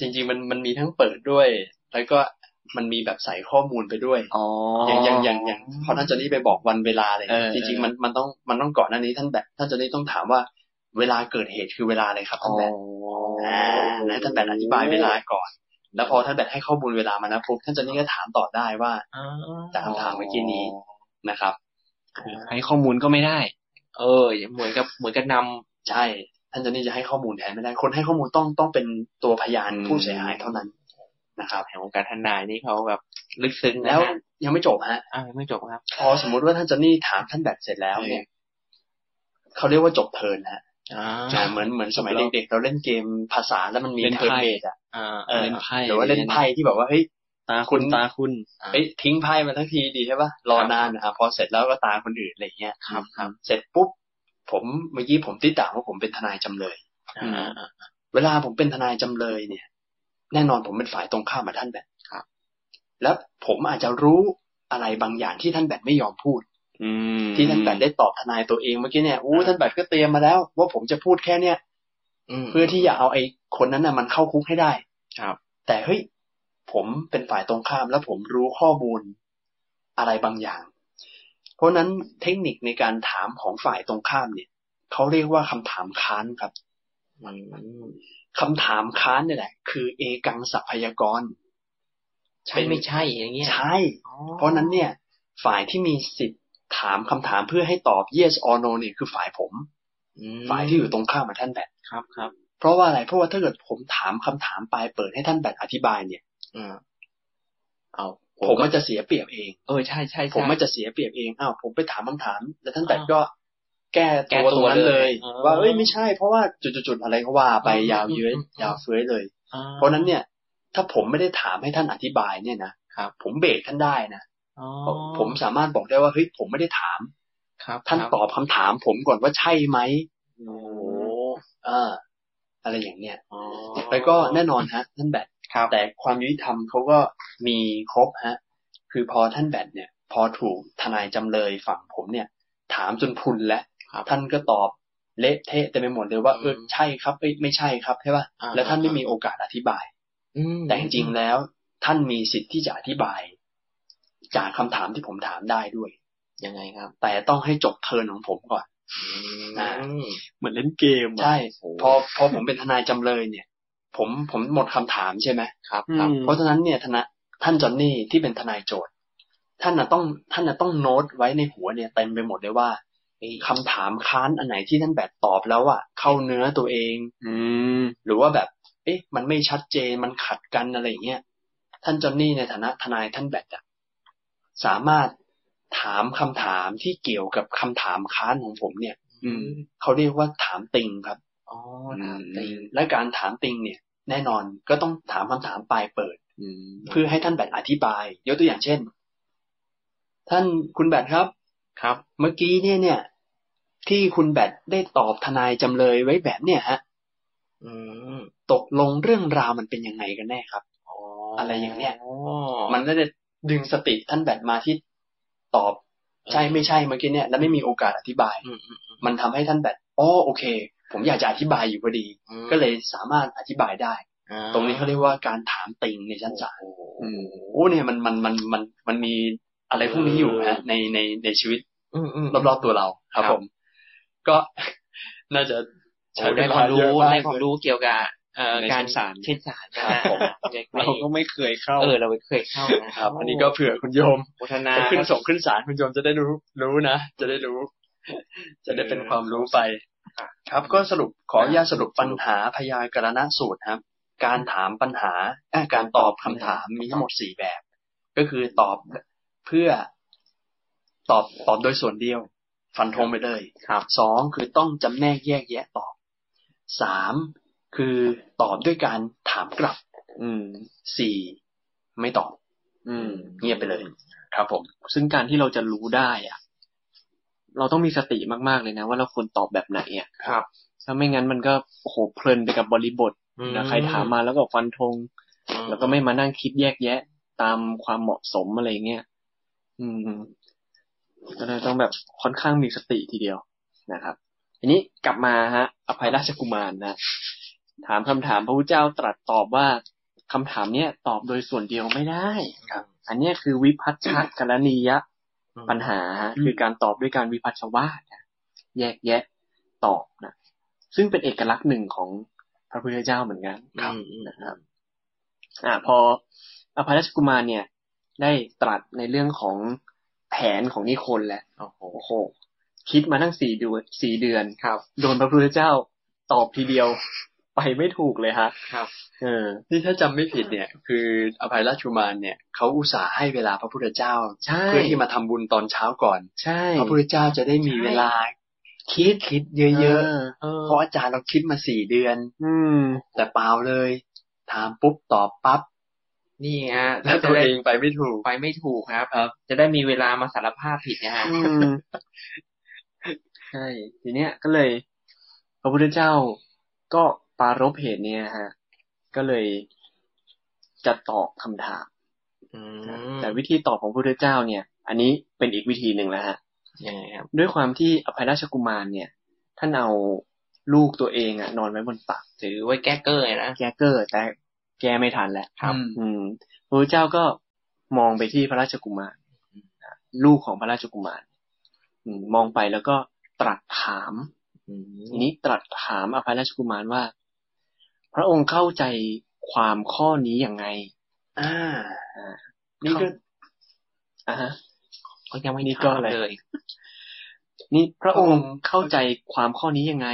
จริง ๆ มันมันมีทั้งเปิดด้วย แล้วก็มันมีแบบใส่ข้อมูลไปด้วยอ๋อออย่างอย่างอย่างอย่างพอท่านจอนนี่ไปบอกวันเวลาเลยเออจริงๆมันมันต้องมันต้องก่อนหน้านี้ท่านแบบท่านจอนนี่ต้องถามว่า เวลาเกิดเหตุคือเวลาอะไรครับอ๋ท่านอแบบอ่าแล้วท่านแบบอธิบายเวลาก่อน แล้วพอท่านแบบให้ข้อมูลเวลามานะปุ๊บท่านจอนนี่ก็ถามต่อได้ว่าอ๋อจากคำถามเมื่อกี้นี้นะครับให้ข้อมูลก็ไม่ได้ เออ เหมือนกับเหมือนกับนำใช่ท่านจอนนี่จะให้ข้อมูลแทนไม่ได้ คนให้ข้อมูลต้องต้องเป็นตัวพยานอืมผู้เสียหายเท่านั้นนะครับแห่งวงการทนายนี่เขาแบบลึกซึ้งนะแล้วฮะยังไม่จบฮะอ่าไม่จบครับ พอสมมุติว่าท่านจอนนี่ถามท่านแบบเสร็จแล้วเนี่ยเขาเรียกว่าจบเทิร์นฮะ อ่าอ่าเหมือนเหมือนสมัยแล้วเด็กๆเราเล่นเกมภาษาแล้วมันมีเล่นไพ่เทิร์นเบสอะอ่าเออเล่นไพ่หรือว่าเล่นไพ่ที่แบบว่าเฮ้ยตาคุณตาคุณเอ้ยทิ้งไพ่มาทั้งทีดีใช่ปะรอนานอะพอเสร็จแล้วก็ตามคนอื่นอะไรเงี้ยครับครับเสร็จปุ๊บผมเมื่อกี้ผมติดต่างว่าผมเป็นทนายจำเลยอ่าอ่าเวลาผมเป็นทนายจำเลยเนี่ย แน่นอนผมเป็นฝ่ายตรงข้ามกับท่านแบบครับ แล้วผมอาจจะรู้อะไรบางอย่างที่ท่านแบบไม่ยอมพูดอืม ที่ท่านแบบได้ตอบทนายตัวเองเมื่อกี้เนี่ยอู้ท่านแบบก็เตรียมมาแล้ว ว่าผมจะพูดแค่เนี้ยมเพื่อที่จะเอาไอ้คนนั้นน่ะมันเข้าคุกให้ได้ ครับ แต่เฮ้ยผมเป็นฝ่ายตรงข้ามแล้วผมรู้ข้อมูลอะไรบางอย่าง เพราะฉะนั้นเทคนิคในการถามของฝ่ายตรงข้ามเนี่ยเขาเรียกว่าคำถามค้านครับอืมคำถามค้านเนี่ยแหละ คือเอกังสัพพยากรใช่ไม่ใช่อย่างเงี้ยใช่อ๋อเพราะฉะนั้นเนี่ย ฝ่ายที่มีสิทธิ์ ถามคำถามเพื่อให้ตอบ yes or no เนี่ยคือฝ่ายผมอืมฝ่ายที่อยู่ตรงข้ามกับท่านแบทครับครับ เพราะว่าอะไร เพราะว่าถ้าเกิดผมถามคำถามปลายเปิดให้ท่านแบทอธิบายเนี่ยอืมเอาผมมันจะเสียเปรียบเอง เออใช่ใช่ใช่ผมมันจะเสียเปรียบเองอ้าวผมไปถามคำถาม แล้วท่านแบทอ่าก็แก้แก้ตัวตัตรวงนั้นเลยเลยอ๋อว่าเอ้ยไม่ใช่ เพราะว่าจุดๆๆอะไรก็ว่าไปอืมยาวเย้ยอืมอืมยาวเฟ้ยเลยอ่เพราะฉะนั้นเนี่ย ถ้าผมไม่ได้ถามให้ท่านอธิบายเนี่ยนะครับผมเบรกท่านได้นะอ๋อ ผมสามารถบอกได้ว่าเฮ้ยผมไม่ได้ถามครับ ท่านครับตอบคำถามผมก่อนว่าใช่ไหมโอ้เอออะไรอย่างเนี้ยอ๋อแล้วก็แน่นอนฮะ ท่านแบทครับแต่ความยุติธรรมเขาก็มีครบฮะ คือพอท่านแบทเนี่ย พอถูกทนายจำเลยฝั่งผมเนี่ย ถามจนพรุนแล้วครับท่านก็ตอบเละเทะเต็มไปหมดเลยว่าอืมเออใช่ครับเอ้ยไม่ใช่ครับใช่ป่ะอ่าแล้วท่านไม่มีโอกาสอธิบายอืมแต่จริงๆแล้ว ท่านมีสิทธิ์ที่จะอธิบาย จากคำถามที่ผมถามได้ด้วย ยังไงครับ แต่ต้องให้จบเทิร์นของผมก่อนอ่าอืมเหมือนเล่นเกมอะใช่พอพอผมเป็นทนายจำเลยเนี่ย ผมผมหมดคำถามใช่ไหมครับอืครับมเพราะฉะนั้นเนี่ยทนะท่านจอนนี่ที่เป็นทนายโจทย์ ท่านน่ะต้องท่านน่ะต้องโน้ตไว้ในหัวเนี่ยเต็มไปหมดเลยว่าคำถามค้านอันไหนที่ท่านแบบตอบแล้วอะเข้าเนื้อตัวเอง อืมหรือว่าแบบ เอ๊ะ มันไม่ชัดเจนมันขัดกันอะไรอย่างเงี้ยท่านจอนนี่ในฐานะทนายท่านแบบอะ สามารถถามคำถามที่เกี่ยวกับคำถามค้านของผมเนี่ย อืมเขาเรียกว่าถามติงครับอ๋อถามตีและการถามติงเนี่ย แน่นอนก็ต้องถามคำถามปลายเปิดอืมเพื่อให้ท่านแบทอธิบาย ยกตัวอย่างเช่น ท่านคุณแบทครับ ครับ เมื่อกี้เนี่ยเนี่ย ที่คุณแบทได้ตอบทนายจำเลยไว้แบบเนี่ยฮะอืมตกลงเรื่องราวมันเป็นยังไงกันแน่ครับอ๋ออะไรอย่างเนี้ยอ๋อมันก็จะ ดึงสติท่านแบทมาที่ตอบใช่ไม่ใช่เมื่อกี้เนี่ยแล้วไม่มีโอกาสอธิบายอืมอืมอืมมันทำให้ท่านแบทอ๋อโอเค ผมอยากจะอธิบายอยู่พอดีอืมก็เลยสามารถอธิบายได้อ่าตรงนี้เขาเรียกว่าการถามติงในชั้นศาลโอ้โหอืมโอ้เนี่ยมันมันมันมันมันมีอะไรพวกนี้อยู่ฮะในในในชีวิตอืมอืมรอบๆตัวเราครับครับผม ก็น่าจะโอ้ได้ความรู้ได้ความรู้เกี่ยวกับเอ่อใน การชั้นศาลเช่นศาลครับผมเราก็ไม่เคยเข้า เออเราไม่เคยเข้านะครับ อันนี้ก็เผื่อคุณโยมพัฒนาจะขึ้นส่งขึ้นศาลคุณโยมจะได้รู้รู้นะจะได้รู้ จะได้เป็นความรู้ไปครับ ก็สรุปขออนุญาตสรุปปัญหาพยากรณสูตรครับ การถามปัญหาเอ่อการตอบคำถามมีทั้งหมดสี่แบบ ก็คือตอบเพื่อตอบตอบโดยส่วนเดียว ฟันธงไปเลยครับสองคือต้องจำแนกแยกแยะตอบสาม คือตอบด้วยการถามกลับ อืมสี่ไม่ตอบ อืม เงียบไปเลย ครับผม ซึ่งการที่เราจะรู้ได้อะเราต้องมีสติมากๆเลยนะ ว่าเราควรตอบแบบไหนอะครับถ้าไม่งั้นมันก็โอ้โหเพลินไปกับบริบทอืมนะใครถามมาแล้วก็ฟันธงแล้วก็ไม่มานั่งคิดแยกแยะ ตามความเหมาะสมอะไรเงี้ยอืมก็เลยต้องแบบค่อนข้างมีสติทีเดียวนะครับทีนี้กลับมาฮะ อภัยราชกุมารนะ ถามคำถามพระพุทธเจ้าตรัสตอบว่าคำถามเนี้ยตอบโดยส่วนเดียวไม่ได้ครับ อันเนี้ยคือวิพัฒชกรณียะอืมปัญหาฮะคือการตอบด้วยการวิพัฒชวาทนะแยกแยะตอบนะซึ่งเป็นเอกลักษณ์หนึ่งของพระพุทธเจ้าเหมือนกันครับอืมนะครับอ่าพออภัยราชกุมารเนี่ย ได้ตรัสในเรื่องของแผนของนิคนแล้วโอ้โหโอ้โหคิดมาตั้งสี่เดือนสี่เดือนครับ โดนพระพุทธเจ้าตอบทีเดียว ไปไม่ถูกเลยฮะ ครับ เออ นี่ถ้าจำไม่ผิดเนี่ย คืออภัยราชกุมารเนี่ยเขาอุตส่าห์ให้เวลาพระพุทธเจ้าใช่เพื่อที่มาทำบุญตอนเช้าก่อน ใช่ พระพุทธเจ้าจะได้มีเวลา คิดคิดเยอะเออๆเพราะอาจารย์เราคิดมาสี่เดือน อืม แต่เปล่าเลย ถามปุ๊บตอบปั๊บนี่ฮะแล้วตัวเองไปไม่ถูกไปไม่ถูกครับครับ จะได้มีเวลามาสารภาพผิดนะฮะอืมใช่ทีเนี้ยก็เลย พระพุทธเจ้าก็ ปรารภเหตุเนี้ยฮะ ก็เลยจะตอบคำถามอืมแต่วิธีตอบของพระพุทธเจ้าเนี่ย อันนี้เป็นอีกวิธีหนึ่งแล้วฮะยังไงครับ ด้วยความที่อภัยราชกุมารเนี่ย ท่านเอาลูกตัวเองอะนอนไว้บนตักถือไว้แก้เกอร์นะแกเกอร์แต่แกไม่ทันแล้วครับ อืมพระพุทธเจ้าก็มองไปที่พระราชกุมารลูกของพระราชกุมารอืมมองไปแล้วก็ตรัสถามอืมทีนี้ตรัสถามอภัยราชกุมารว่า พระองค์เข้าใจความข้อนี้ยังไงอ่าอ่า นี่ก็ อ่าฮะก็ยังไม่นี่ก็ถามอะไรเลยนี่พระองค์เข้าใจความข้อนี้ยังไง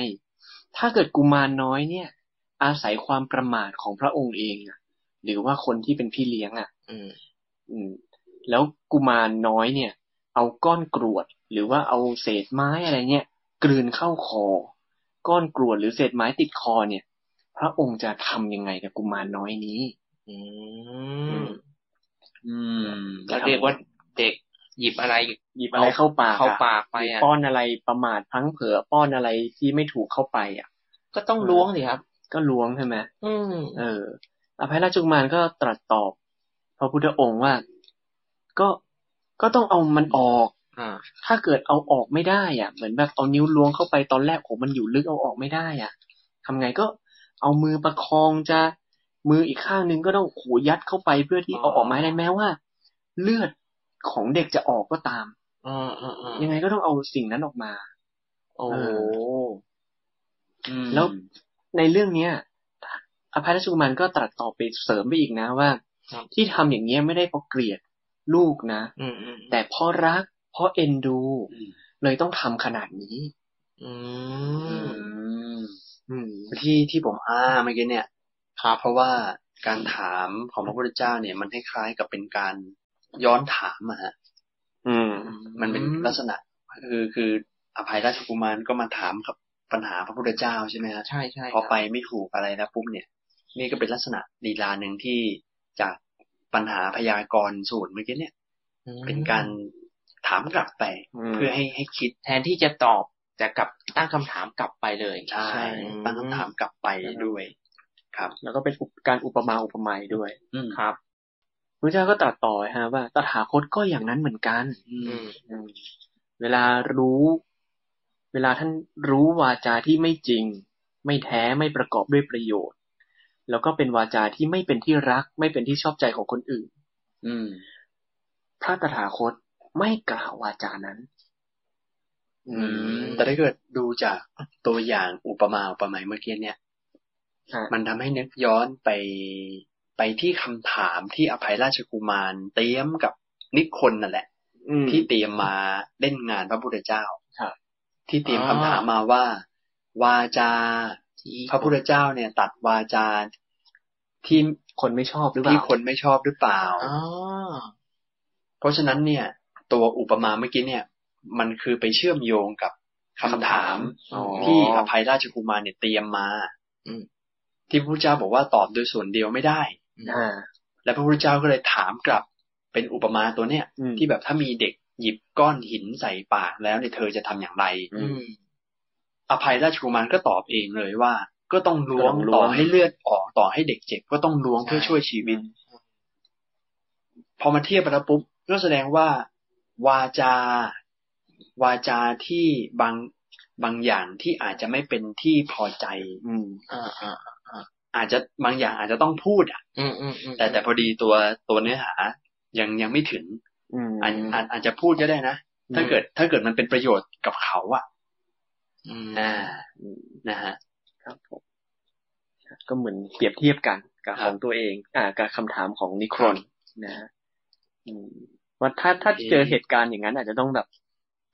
ถ้าเกิดกุมารน้อยเนี่ย อาศัยความประมาทของพระองค์เองอะหรือว่าคนที่เป็นพี่เลี้ยงอะอืม อืม แล้วกุมารน้อยเนี่ย เอาก้อนกรวด หรือว่าเอาเศษไม้อะไรเนี่ยกลืนเข้าคอ ก้อนกรวดหรือเศษไม้ติดคอเนี่ย พระองค์จะทำยังไงกับกุมารน้อยนี้ อืม อืมแล้วเรียกว่าเด็กหยิบอะไรหยิบอะไรเข้าปากอะเข้าปากไปหรืออะป้อนอะไรประมาทพลั้งเผลอป้อนอะไรที่ไม่ถูกเข้าไป อะ ก็ต้องล้วงสิครับ ก็ล้วงใช่ไหมอืมเอออภัยราชกุมารก็ตรัสตอบ พระพุทธองค์ว่า ก็ก็ต้องเอามันออกอ่าถ้าเกิดเอาออกไม่ได้อะ เหมือนแบบเอานิ้วล้วงเข้าไปตอนแรกโอ้มันอยู่ลึกเอาออกไม่ได้ อะทำไงก็ เอามือประคองจะมืออีกข้างหนึงก็ต้องโขยัดเข้าไปเพื่อที่เอาออกมาให้ได้แม้ว่า เลือดของเด็กจะออกก็ตามอืมอืมอืมยังไงก็ต้องเอาสิ่งนั้นออกมา โอ้เออืมแล้วในเรื่องเนี้ย อภัยราชกุมารก็ตรัสต่อไปเสริมไปอีกนะว่า ที่ทำอย่างเงี้ยไม่ได้เพราะเกลียดลูกนะอืมอืมแต่เพราะรัก เพราะเอ็นดูอืมเลยต้องทำขนาดนี้ อือืมม อืมที่ที่ผมอ้าเมื่อกี้เนี่ยครับเพราะว่าการถามของพระพุทธเจ้าเนี่ย มันคล้ายๆกับเป็นการย้อนถามอะฮะอืม มันเป็นลักษณะ คือคืออภัยราชกุมารก็มาถามกับปัญหาพระพุทธเจ้าใช่ไหมฮะใช่ใช่พอไปไม่ถูกอะไรแล้วปุ๊บเนี่ย นี่ก็เป็นลักษณะลีลาหนึ่งที่จากปัญหาพยากรณ์สูตรเมื่อกี้เนี่ยอืมเป็นการถามกลับไปอืมเพื่อให้ให้คิดแทนที่จะตอบ แต่กลับตั้งคำถามกลับไปเลยใช่อืมตั้งคำถามกลับไปด้วย ครับ แล้วก็เป็นอุปการอุปมาอุปไมยด้วยอืมครับพระเจ้าก็ตรัสต่อฮะว่าตถาคตก็อย่างนั้นเหมือนกันอือืมมอืมเวลารู้ เวลาท่านรู้วาจาที่ไม่จริง ไม่แท้ไม่ประกอบด้วยประโยชน์ แล้วก็เป็นวาจาที่ไม่เป็นที่รัก ไม่เป็นที่ชอบใจของคนอื่น อืมพระตถาคตไม่กล่าววาจานั้นอืม แต่ถ้าเกิดดูจากตัวอย่างอุปมาอุปไมยเมื่อกี้เนี่ยฮะมันทำให้นึกย้อนไปไปที่คำถามที่อภัยราชกุมารเตรียมกับนิคนนั่นแหละอืมที่เตรียมมาเล่นงานพระพุทธเจ้าครับที่เตรียมอ๋อคำถามมาว่า วาจาที่พระพุทธเจ้าเนี่ย ตัดวาจาที่คนไม่ชอบหรือเปที่ล่าคนไม่ชอบหรือเปล่าอ๋อเพราะฉะนั้นเนี่ย ตัวอุปมาเมื่อกี้เนี่ย มันคือไปเชื่อมโยงกับคำถามอ๋อที่อภัยราชกุมารเนี่ยเตรียมมาอืมที่พระพุทธเจ้าบอกว่าตอบโดยส่วนเดียวไม่ได้อ่าและพระพุทธเจ้าก็เลยถามกลับเป็นอุปมาตัวเนี้ยอืมที่แบบถ้ามีเด็กหยิบก้อนหินใส่ปากแล้วเนี่ยเธอจะทำอย่างไรอืมอภัยราชกุมารก็ตอบเองเลยว่าก็ต้องล้วงก็ต้องล้วงต่อให้เลือดออกต่อให้เด็กเจ็บก็ต้องล้วงเพื่อช่วยชีวิต พอมาเทียบกันแล้วปุ๊บก็แสดงว่า วาจา วาจาที่บางบางอย่างที่อาจจะไม่เป็นที่พอใจ อืมอ่าอ่าอาจจะบางอย่างอาจจะต้องพูด อะ อืมอืมอืมแต่แต่พอดีตัวตัวเนื้อหา ยังยังไม่ถึง อืมอาจอาจอาจจะพูดก็ได้นะถ้าเกิด ถ้าเกิดมันเป็นประโยชน์กับเขาอะอืมอ่านะฮะครับผมก็เหมือนเปรียบเทียบกันกับคขรับองตัวเอง อ่ากับคำถามของนิครอนนะฮะอืมว่าถ้าถ้าโอเคเจอเหตุการณ์อย่างนั้นอาจจะต้องแบบ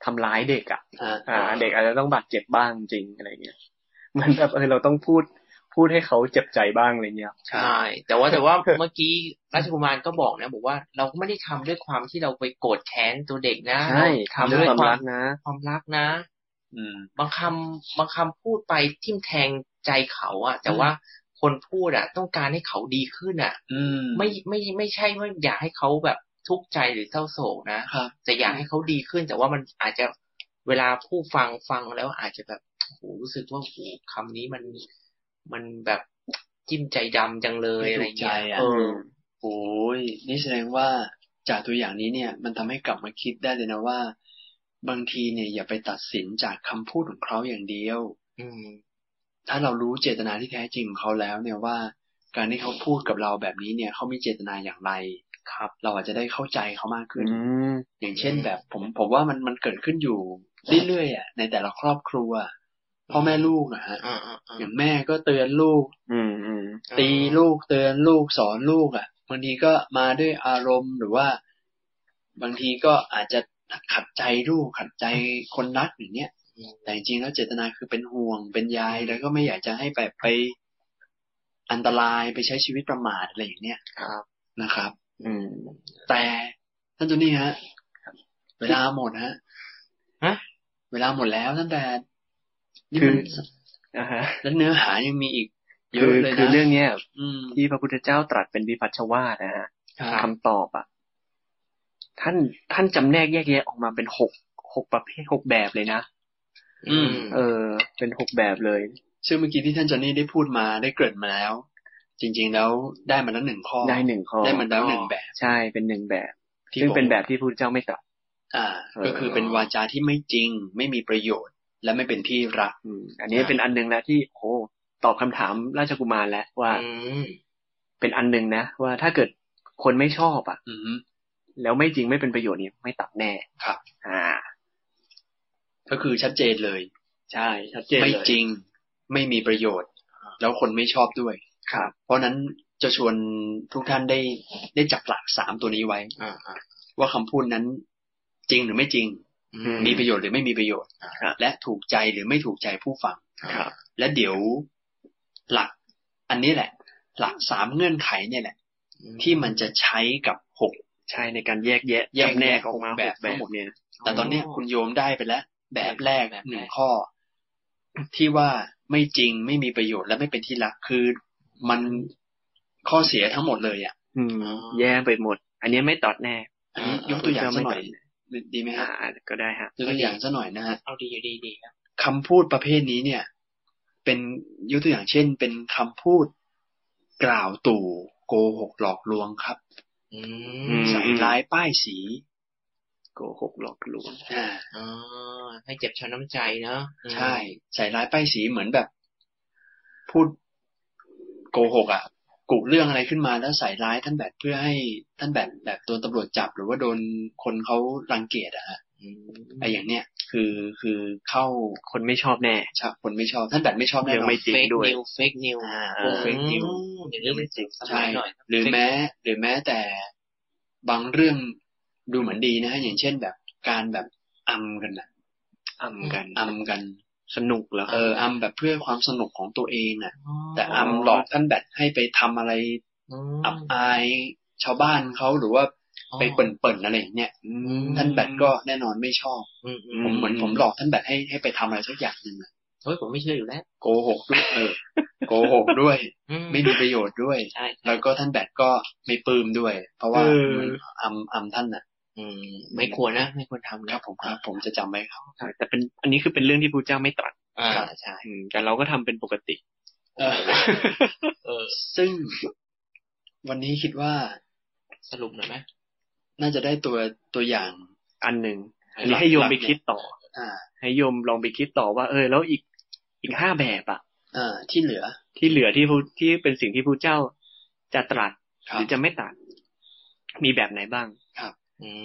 ทำร้ายเด็กอะอ่าอ่า เด็กอาจจะต้องบาดเจ็บบ้างจริงอะไรเงี้ยเหมันแบบเออเราต้องพูดพูดให้เขาเจ็บใจบ้างอะไรเงี้ยใช่ แต่ว่าแต่ว่าเมื่อกี้ราชกุมารก็บอกนะบอกว่าเราก็ไม่ได้ทำด้วยความที่เราไปโกรธแค้นตัวเด็กนะใช่เราทำทำด้ด้ววยยความควารัมกนะ ความรักนะ อืม บางคำบางคำพูดไปทิ่มแทงใจเขาอะแต่ว่าคนพูดอะต้องการให้เขาดีขึ้นอะอืมไม่ไม่ไม่ใช่ว่าอยากให้เขาแบบ ทุกข์ใจหรือเศร้าโศกนะครับแต่อยากให้เขาดีขึ้น แต่ว่ามันอาจจะเวลาผู้ฟังฟังแล้วอาจจะแบบโอ้โหรู้สึกว่าโอ้โหคำนี้มันมันแบบจิ้มใจดำจังเลยไม่อะไรถูกใจเงี้ยอะเออโอ้ยนี่แสดงว่าจากตัวอย่างนี้เนี่ย มันทำให้กลับมาคิดได้เลยนะว่า บางทีเนี่ย อย่าไปตัดสินจากคำพูดของเขาอย่างเดียว อืม ถ้าเรารู้เจตนาที่แท้จริงของเขาแล้ว เนี่ยว่า การที่เขาพูดกับเราแบบนี้เนี่ยเขามีเจตนาอย่างไร ครับ เราอาจจะได้เข้าใจเขามากขึ้นอืมอย่างเช่นแบบผมผมว่ามันมันเกิดขึ้นอยู่เรื่อยๆอะในแต่ละครอบครัวพ่อแม่ลูกอะฮะอ่าอ่าอ่าอย่างแม่ก็เตือนลูกอืมอืมตีลูกเตือนลูกสอนลูกอะบางทีก็มาด้วยอารมณ์หรือว่า บางทีก็อาจจะขัดใจลูกขัดใจคนรักอย่างเนี้ยแต่จริงๆแล้วเจตนาคือเป็นห่วงเป็นใยแล้วก็ไม่อยากจะให้แบบไปอันตรายไปใช้ชีวิตประมาทอะไรอย่างเนี้ยครับนะครับ อืม แต่ท่านตัวนี้ฮะเวลาหมดฮะฮะ เวลาหมดแล้วตั้งแต่นี่คือมันอ่าฮะ แล้วเนื้อหายังมีอีกเยคือะอเลยนะคือเรื่องเนี้ยอืมที่พระพุทธเจ้าตรัสเป็นวิพัชชวาทนะฮะครับคำตอบอะ ท่านท่านจำแนกแยกแยะออกมาเป็นหกหกประเภทหกแบบเลยนะอืม เออ เป็นหกแบบเลย ซึ่งเมื่อกี้ที่ท่านจอนนี่ได้พูดมาได้เกริ่นมาแล้ว จริง ๆ แล้วได้มาแล้วหนึ่งข้อได้หนึ่งข้อได้มาแล้วหนึ่งแบบ ใช่เป็นหนึ่งแบบที่ซึ่งผมเป็นแบบที่พระพุทธเจ้าไม่ตรัสอ่าเออก็คือเป็นวาจาที่ไม่จริง ไม่มีประโยชน์ และไม่เป็นที่รักอืมอันนี้เป็นอันหนึ่งแล้วที่โอ้ตอบคำถามราชกุมารแล้วว่าอืมเป็นอันหนึ่งนะว่าถ้าเกิดคนไม่ชอบอะอือฮึแล้วไม่จริงไม่เป็นประโยชน์นี่ไม่ตัดแน่ครับ อ่า ก็คือชัดเจนเลย ใช่ ชัดเจนไม่เลยจริง ไม่มีประโยชน์ แล้วคนไม่ชอบด้วย ครับ เพราะฉะนั้นจะชวนทุกท่านได้ได้จับหลักสามตัวนี้ไว้อ่าอ่าว่าคำพูดนั้นจริงหรือไม่จริงอืมมีประโยชน์หรือไม่มีประโยชน์ครับและถูกใจหรือไม่ถูกใจผู้ฟังครับและเดี๋ยวหลักอันนี้แหละ หลักสามเงื่อนไขเนี่ยแหละ ที่มันจะใช้กับหกใช่ในการแยกแยะแยกแยะจำออกมาแบบหกทั้งหมดเนี่ยแต่ตอนเนี้ยคุณโยมได้ไปแล้วแบบแรกแบบแรกหนึ่งข้อ ที่ว่าไม่จริงไม่มีประโยชน์และไม่เป็นที่รักคือ มันข้อเสียทั้งหมดเลยอะอืมแย่ไปหมด อันนี้ไม่ตัดแน่อันนี้ยกตัวอย่างสักหน่อยดีไหมอ่าฮะก็ได้ฮะยกตัวอย่างสักหน่อยนะฮะเอาดีดีดีครับคำพูดประเภทนี้เนี่ย เป็นยกตัวอย่างเช่น เป็นคำพูดกล่าวตู่โกหกหลอกลวงครับอือืมมใส่ร้ายป้ายสี โกหกหลอกลวงอ่าอ๋อให้เจ็บช้ำน้ำใจเนาะใช่ ใส่ร้ายป้ายสีเหมือนแบบ พูดโกหกอะกุเรื่องอะไรขึ้นมาแล้วใส่ร้ายท่านแบบเพื่อให้ท่านแบบแบบโดนตำรวจจับ หรือว่าโดนคนเขารังเกียจอะฮะอืมไอ้อย่างเนี้ยคือคือเข้าคนไม่ชอบแน่ชาคนไม่ชอบ ท่านแบบไม่ชอบแน่เรื่องไม่จริงเฟกด้วย news fake news อ่าเออ fake newsอย่างนี้มันจริงสมัใช่ยหน่อยหรือแม้หรือแม้แต่บางเรื่องดูเหมือนดีนะฮะอย่างเช่นแบบการแบบอำกันนะอำกันอำกัน สนุกเหรอเอออำแบบเพื่อความสนุกของตัวเองอะ แต่อำหลอกท่านแบบให้ไปทำอะไรมอับอายชาวบ้านเขาหรือว่าไปเปิ่นๆอะไรอย่างเนี้ยท่านแบทก็แน่นอนไม่ชอบอืมอืผมเหมือนผมหลอกท่านแบทให้ให้ไปทำอะไรสักอย่างหนึ่งอะเฮ้ยผมไม่เชื่ออยู่แล้วโกหกด้วยเออโกหกด้วยอืไม่มีประโยชน์ด้วยใช่แล้วก็ท่านแบทก็ไม่ปลื้มด้วย เพราะว่าเออเหมือนอำอำท่านน่ะ อืม ไม่ควรนะไม่ควรทำคนะรับ ผมครับ ผมจะจำไว้ครับใช่แต่เป็นอันนี้คือเป็นเรื่องที่พระเจ้าไม่ตรัสอ่าครับใช่อืมแต่เราก็ทำเป็นปกติเออเออซึ่งวันนี้คิดว่าสรุปหน่อยไหมน่าจะได้ตัวตัวอย่างอันหนึ่งอันนี้ให้โยมไปคิดต่อ อ่า ให้โยมลองไปคิดต่อว่า เออ แล้วอีกอีกห้าแบบอะอ่าที่เหลือ ที่เหลือที่พระที่เป็นสิ่งที่พระเจ้าจะตรัสคหรับรือจะไม่ตรัสมีแบบไหนบ้างอืมอ่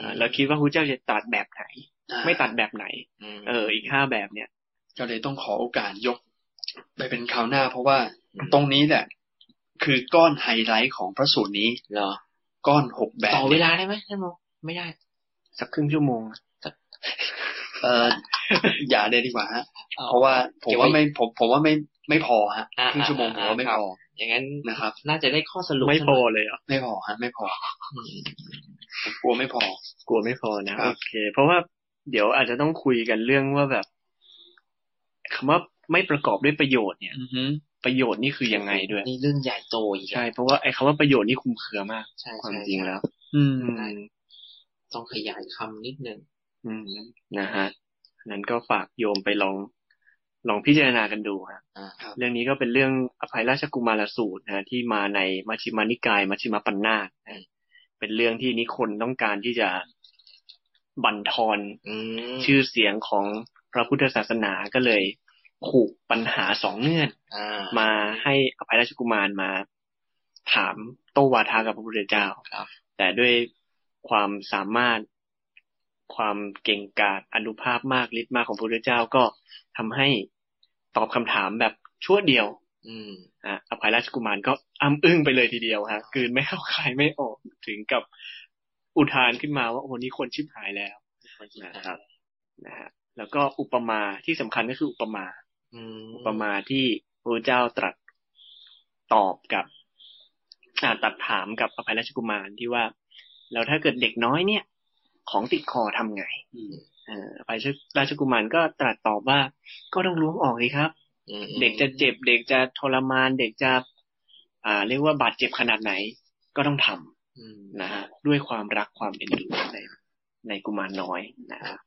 าแล้วคิดว่าพระเจ้าจะตรัสแบบไหนอ่าไม่ตัดแบบไหนมเออ อีกห้าแบบเนี่ย ก็เลยต้องขอโอกาสยก ไปเป็นคราวหน้า เพราะว่าตรงนี้แหละ คือก้อนไฮไลท์ของพระสูตรนี้เหรอ ก้อนหกแบบ ต่อเวลาได้ไหมท่านโมไม่ได้ สักครึ่งชั่วโมงเอออย่าเลยดีกว่าฮะอเพราะว่าผมเก็บไว้ว่าไม่ผมผมว่าไม่ไม่พอฮะอ่าครึ่งชั่วโมงผมอ่าว่าไม่ครับพอ อย่างนั้นนะครับ น่าจะได้ข้อสรุปไม่สักพหอน่ยเลยเหรอะไม่พอฮะไม่พออืมผม กลัวไม่พอ กลัวไม่พอนะครับโอเค เพราะว่าเดี๋ยวอาจจะต้องคุยกันเรื่องว่าแบบคำว่าไม่ประกอบด้วยประโยชน์เนี่ยอือฮึประโยชน์นี่คือยังไงด้วย นี่เรื่องใหญ่โตอีกอะใช่เพราะว่าไอ้คำว่าประโยชน์นี่คลุมเครือมากใช่ความใช่จริงแล้วอืมอืมต้องขยายคำนิดนึงอืมนะฮะนั้นก็ฝากโยมไปลองลองพิจารณากันดูครับอ่าเรื่องนี้ก็เป็นเรื่องอภัยราชกุมารสูตรนะที่มาในมัชฌิมานิกายมัชฌิมปัญนาตนะ เป็นเรื่องที่นิคนต้องการที่จะบั่นทอนอืมชื่อเสียงของพระพุทธศาสนาก็เลยผูกปัญหาสองเงื่อนอ่ามาให้อภัยราชกุมารมา ถามโต้วาทากับพระพุทธเจ้าครับแต่ด้วยความสามารถความเก่งกาจอนุภาพมากฤทธิ์มากของพระพุทธเจ้าก็ทำให้ตอบคำถามแบบชั่วเดียว อืมอะอภัยราชกุมารก็อ้ำอึ้งไปเลยทีเดียวฮะกลืนไม่เข้าคายไม่ออกถึงกับอุทานขึ้นมาว่าโอ้โหนี่คนชิบหายแล้วนะครับนะฮะแล้วก็อุปมาที่สำคัญก็คืออุปมาอืมอุปมาที่พระเจ้าตรัสตอบกับอ่าตรัสถามกับอภัยราชกุมารที่ว่า แล้วถ้าเกิดเด็กน้อยเนี่ย ของติดคอทำไงอืมเอ่ออภัยราชกุมารก็ตรัสตอบว่าก็ต้องล้วงออกเลยครับอืม เด็กจะเจ็บ เด็กจะทรมาน เด็กจะ อ่า เรียกว่าบาดเจ็บขนาดไหน ก็ต้องทำอืมนะฮะด้วยความรักความเอ็นดูในในกุมารน้อยนะครับ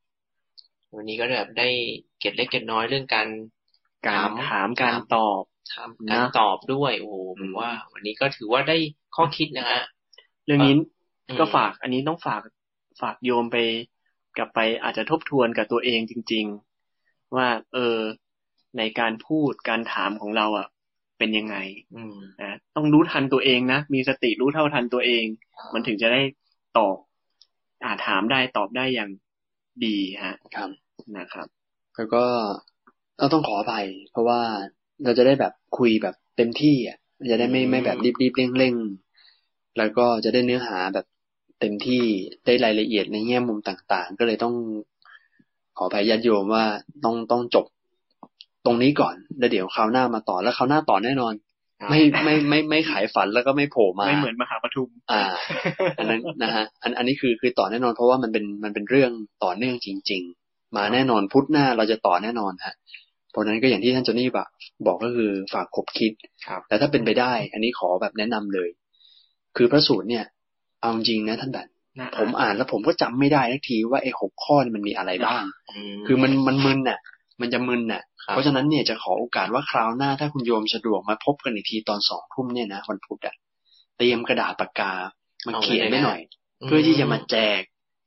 วันนี้ก็แบบได้เก็ดเล็กเก็ดน้อยเรื่องการการถามการตอบถามการตอบด้วย โอ้โหผมว่า วันนี้ก็ถือว่าได้ข้อคิดนะฮะเรื่องนี้อืมก็ฝาก อันนี้ต้องฝากฝากโยมไป กลับไปอาจจะทบทวนกับตัวเองจริง ๆ ว่า เออ ในการพูดการถามของเราอะ เป็นยังไงอืมนะต้องรู้ทันตัวเองนะมีสติรู้เท่าทันตัวเอง มันถึงจะได้ตอบอาถามได้ตอบได้อย่างดีฮะครับนะครับแล้วก็เราต้องขออภัย เพราะว่าเราจะได้แบบคุยแบบเต็มที่อะจะได้ไม่อืมไม่แบบรีบๆเร่งๆแล้วก็จะได้เนื้อหาแบบเต็มที่ได้รายละเอียดในแง่มุมต่างๆ ก็เลยต้องขออภัยญาติโยมว่าต้องต้องจบ ตรงนี้ก่อนแล้วเดี๋ยวคราวหน้ามาต่อแล้วคราวหน้าต่อแน่นอน ไม่ไม่ไม่ไม่ขายฝันแล้วก็ไม่โผล่มาไม่เหมือนมหาปทุม อ่า อันนั้นนะฮะอันอันนี้คือคือต่อแน่นอน เพราะว่ามันเป็นมันเป็นเรื่องต่อเนื่องจริง ๆ มาแน่นอนพุธหน้าเราจะต่อแน่นอนฮะเพราะฉะนั้นก็อย่างที่ท่านโจนี่บอกบอกก็คือฝากคบคิดครับแต่ถ้าเป็นไปได้ อันนี้ขอแบบแนะนำเลย คือพระสูตรเนี่ย เอาจริงนะท่านแบบนะผมอ่านแล้วผมก็จำไม่ได้ทักทีว่าไอ้หกข้อนี่มันมีอะไรบ้างมคือมันมันมึนน่ะ มันจะมึนน่ะครับ เพราะฉะนั้นเนี่ยจะขอโอกาสว่าคราวหน้าถ้าคุณโยมสะดวกมาพบกันอีกทีตอนสองทุ่มเนี่ยนะวันพุธอะเตรียมกระดาษปากกามาเขียนไว้หน่อย เพื่อที่จะมาแจก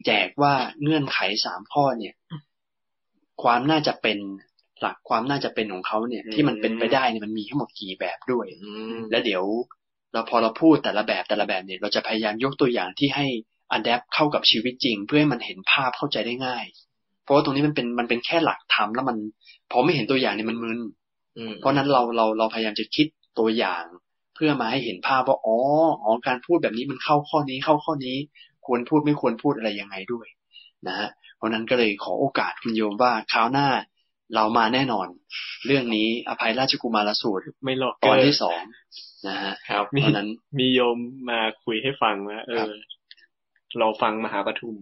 แจกว่าเงื่อนไขสามข้อเนี่ย ความน่าจะเป็นหลักความน่าจะเป็นของเขาเนี่ย ที่มันเป็นไปได้เนี่ยมันมีทั้งหมดกี่แบบด้วยอืมแล้วเดี๋ยว เราพอเราพูดแต่ละแบบแต่ละแบบเนี่ย เราจะพยายามยกตัวอย่างที่ให้อัดแอปเข้ากับชีวิตจริง เพื่อให้มันเห็นภาพเข้าใจได้ง่าย เพราะว่าตรงนี้มันเป็นมันเป็นแค่หลักธรรมแล้วมัน พอไม่เห็นตัวอย่างเนี่ยมันมึนอืมเพราะนั้นเราเราเราพยายามจะคิดตัวอย่าง เพื่อมาให้เห็นภาพว่าอ๋ออ๋อการพูดแบบนี้มันเข้าข้อนี้เข้าข้อนี้ ควรพูดไม่ควรพูดอะไรยังไงด้วย นะฮะเพราะนั้นก็เลยขอโอกาสคุณโยมว่าคราวหน้าเรามาแน่นอน เรื่องนี้อภัยราชกุมารสูตรไม่หลอกตอนเกิที่สองนะฮะครับมีเพราะนั้นมีโยมมาคุยให้ฟังว่าเอครัอบเราฟังมหาปทุม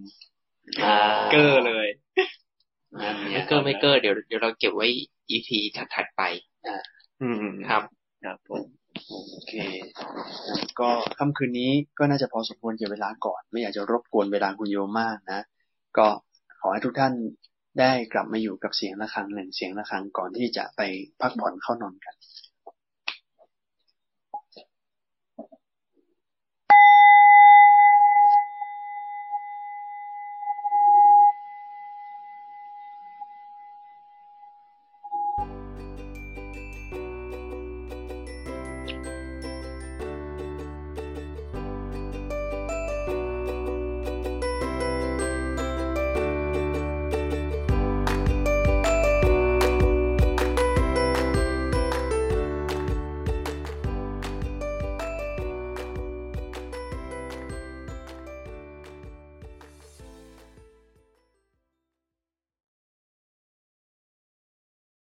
อ่าเกอร์เลยนั่น ไงไม่เกอร์ไม่เกอร์เดี๋ยวเดี๋ยวเราเก็บไว้ EP ถัดๆไปอืมครับครับผมโอเค ก็ค่ำคืนนี้ก็น่าจะพอสมควรเกี่ยวเวลาก่อน ไม่อยากจะรบกวนเวลาคุณโยมมากนะ ก็ขอให้ทุกท่านได้กลับมาอยู่กับเสียงะระฆังหนึ่งเสียงะระฆังก่อนที่จะไปพักผ่อนเข้านอนกัน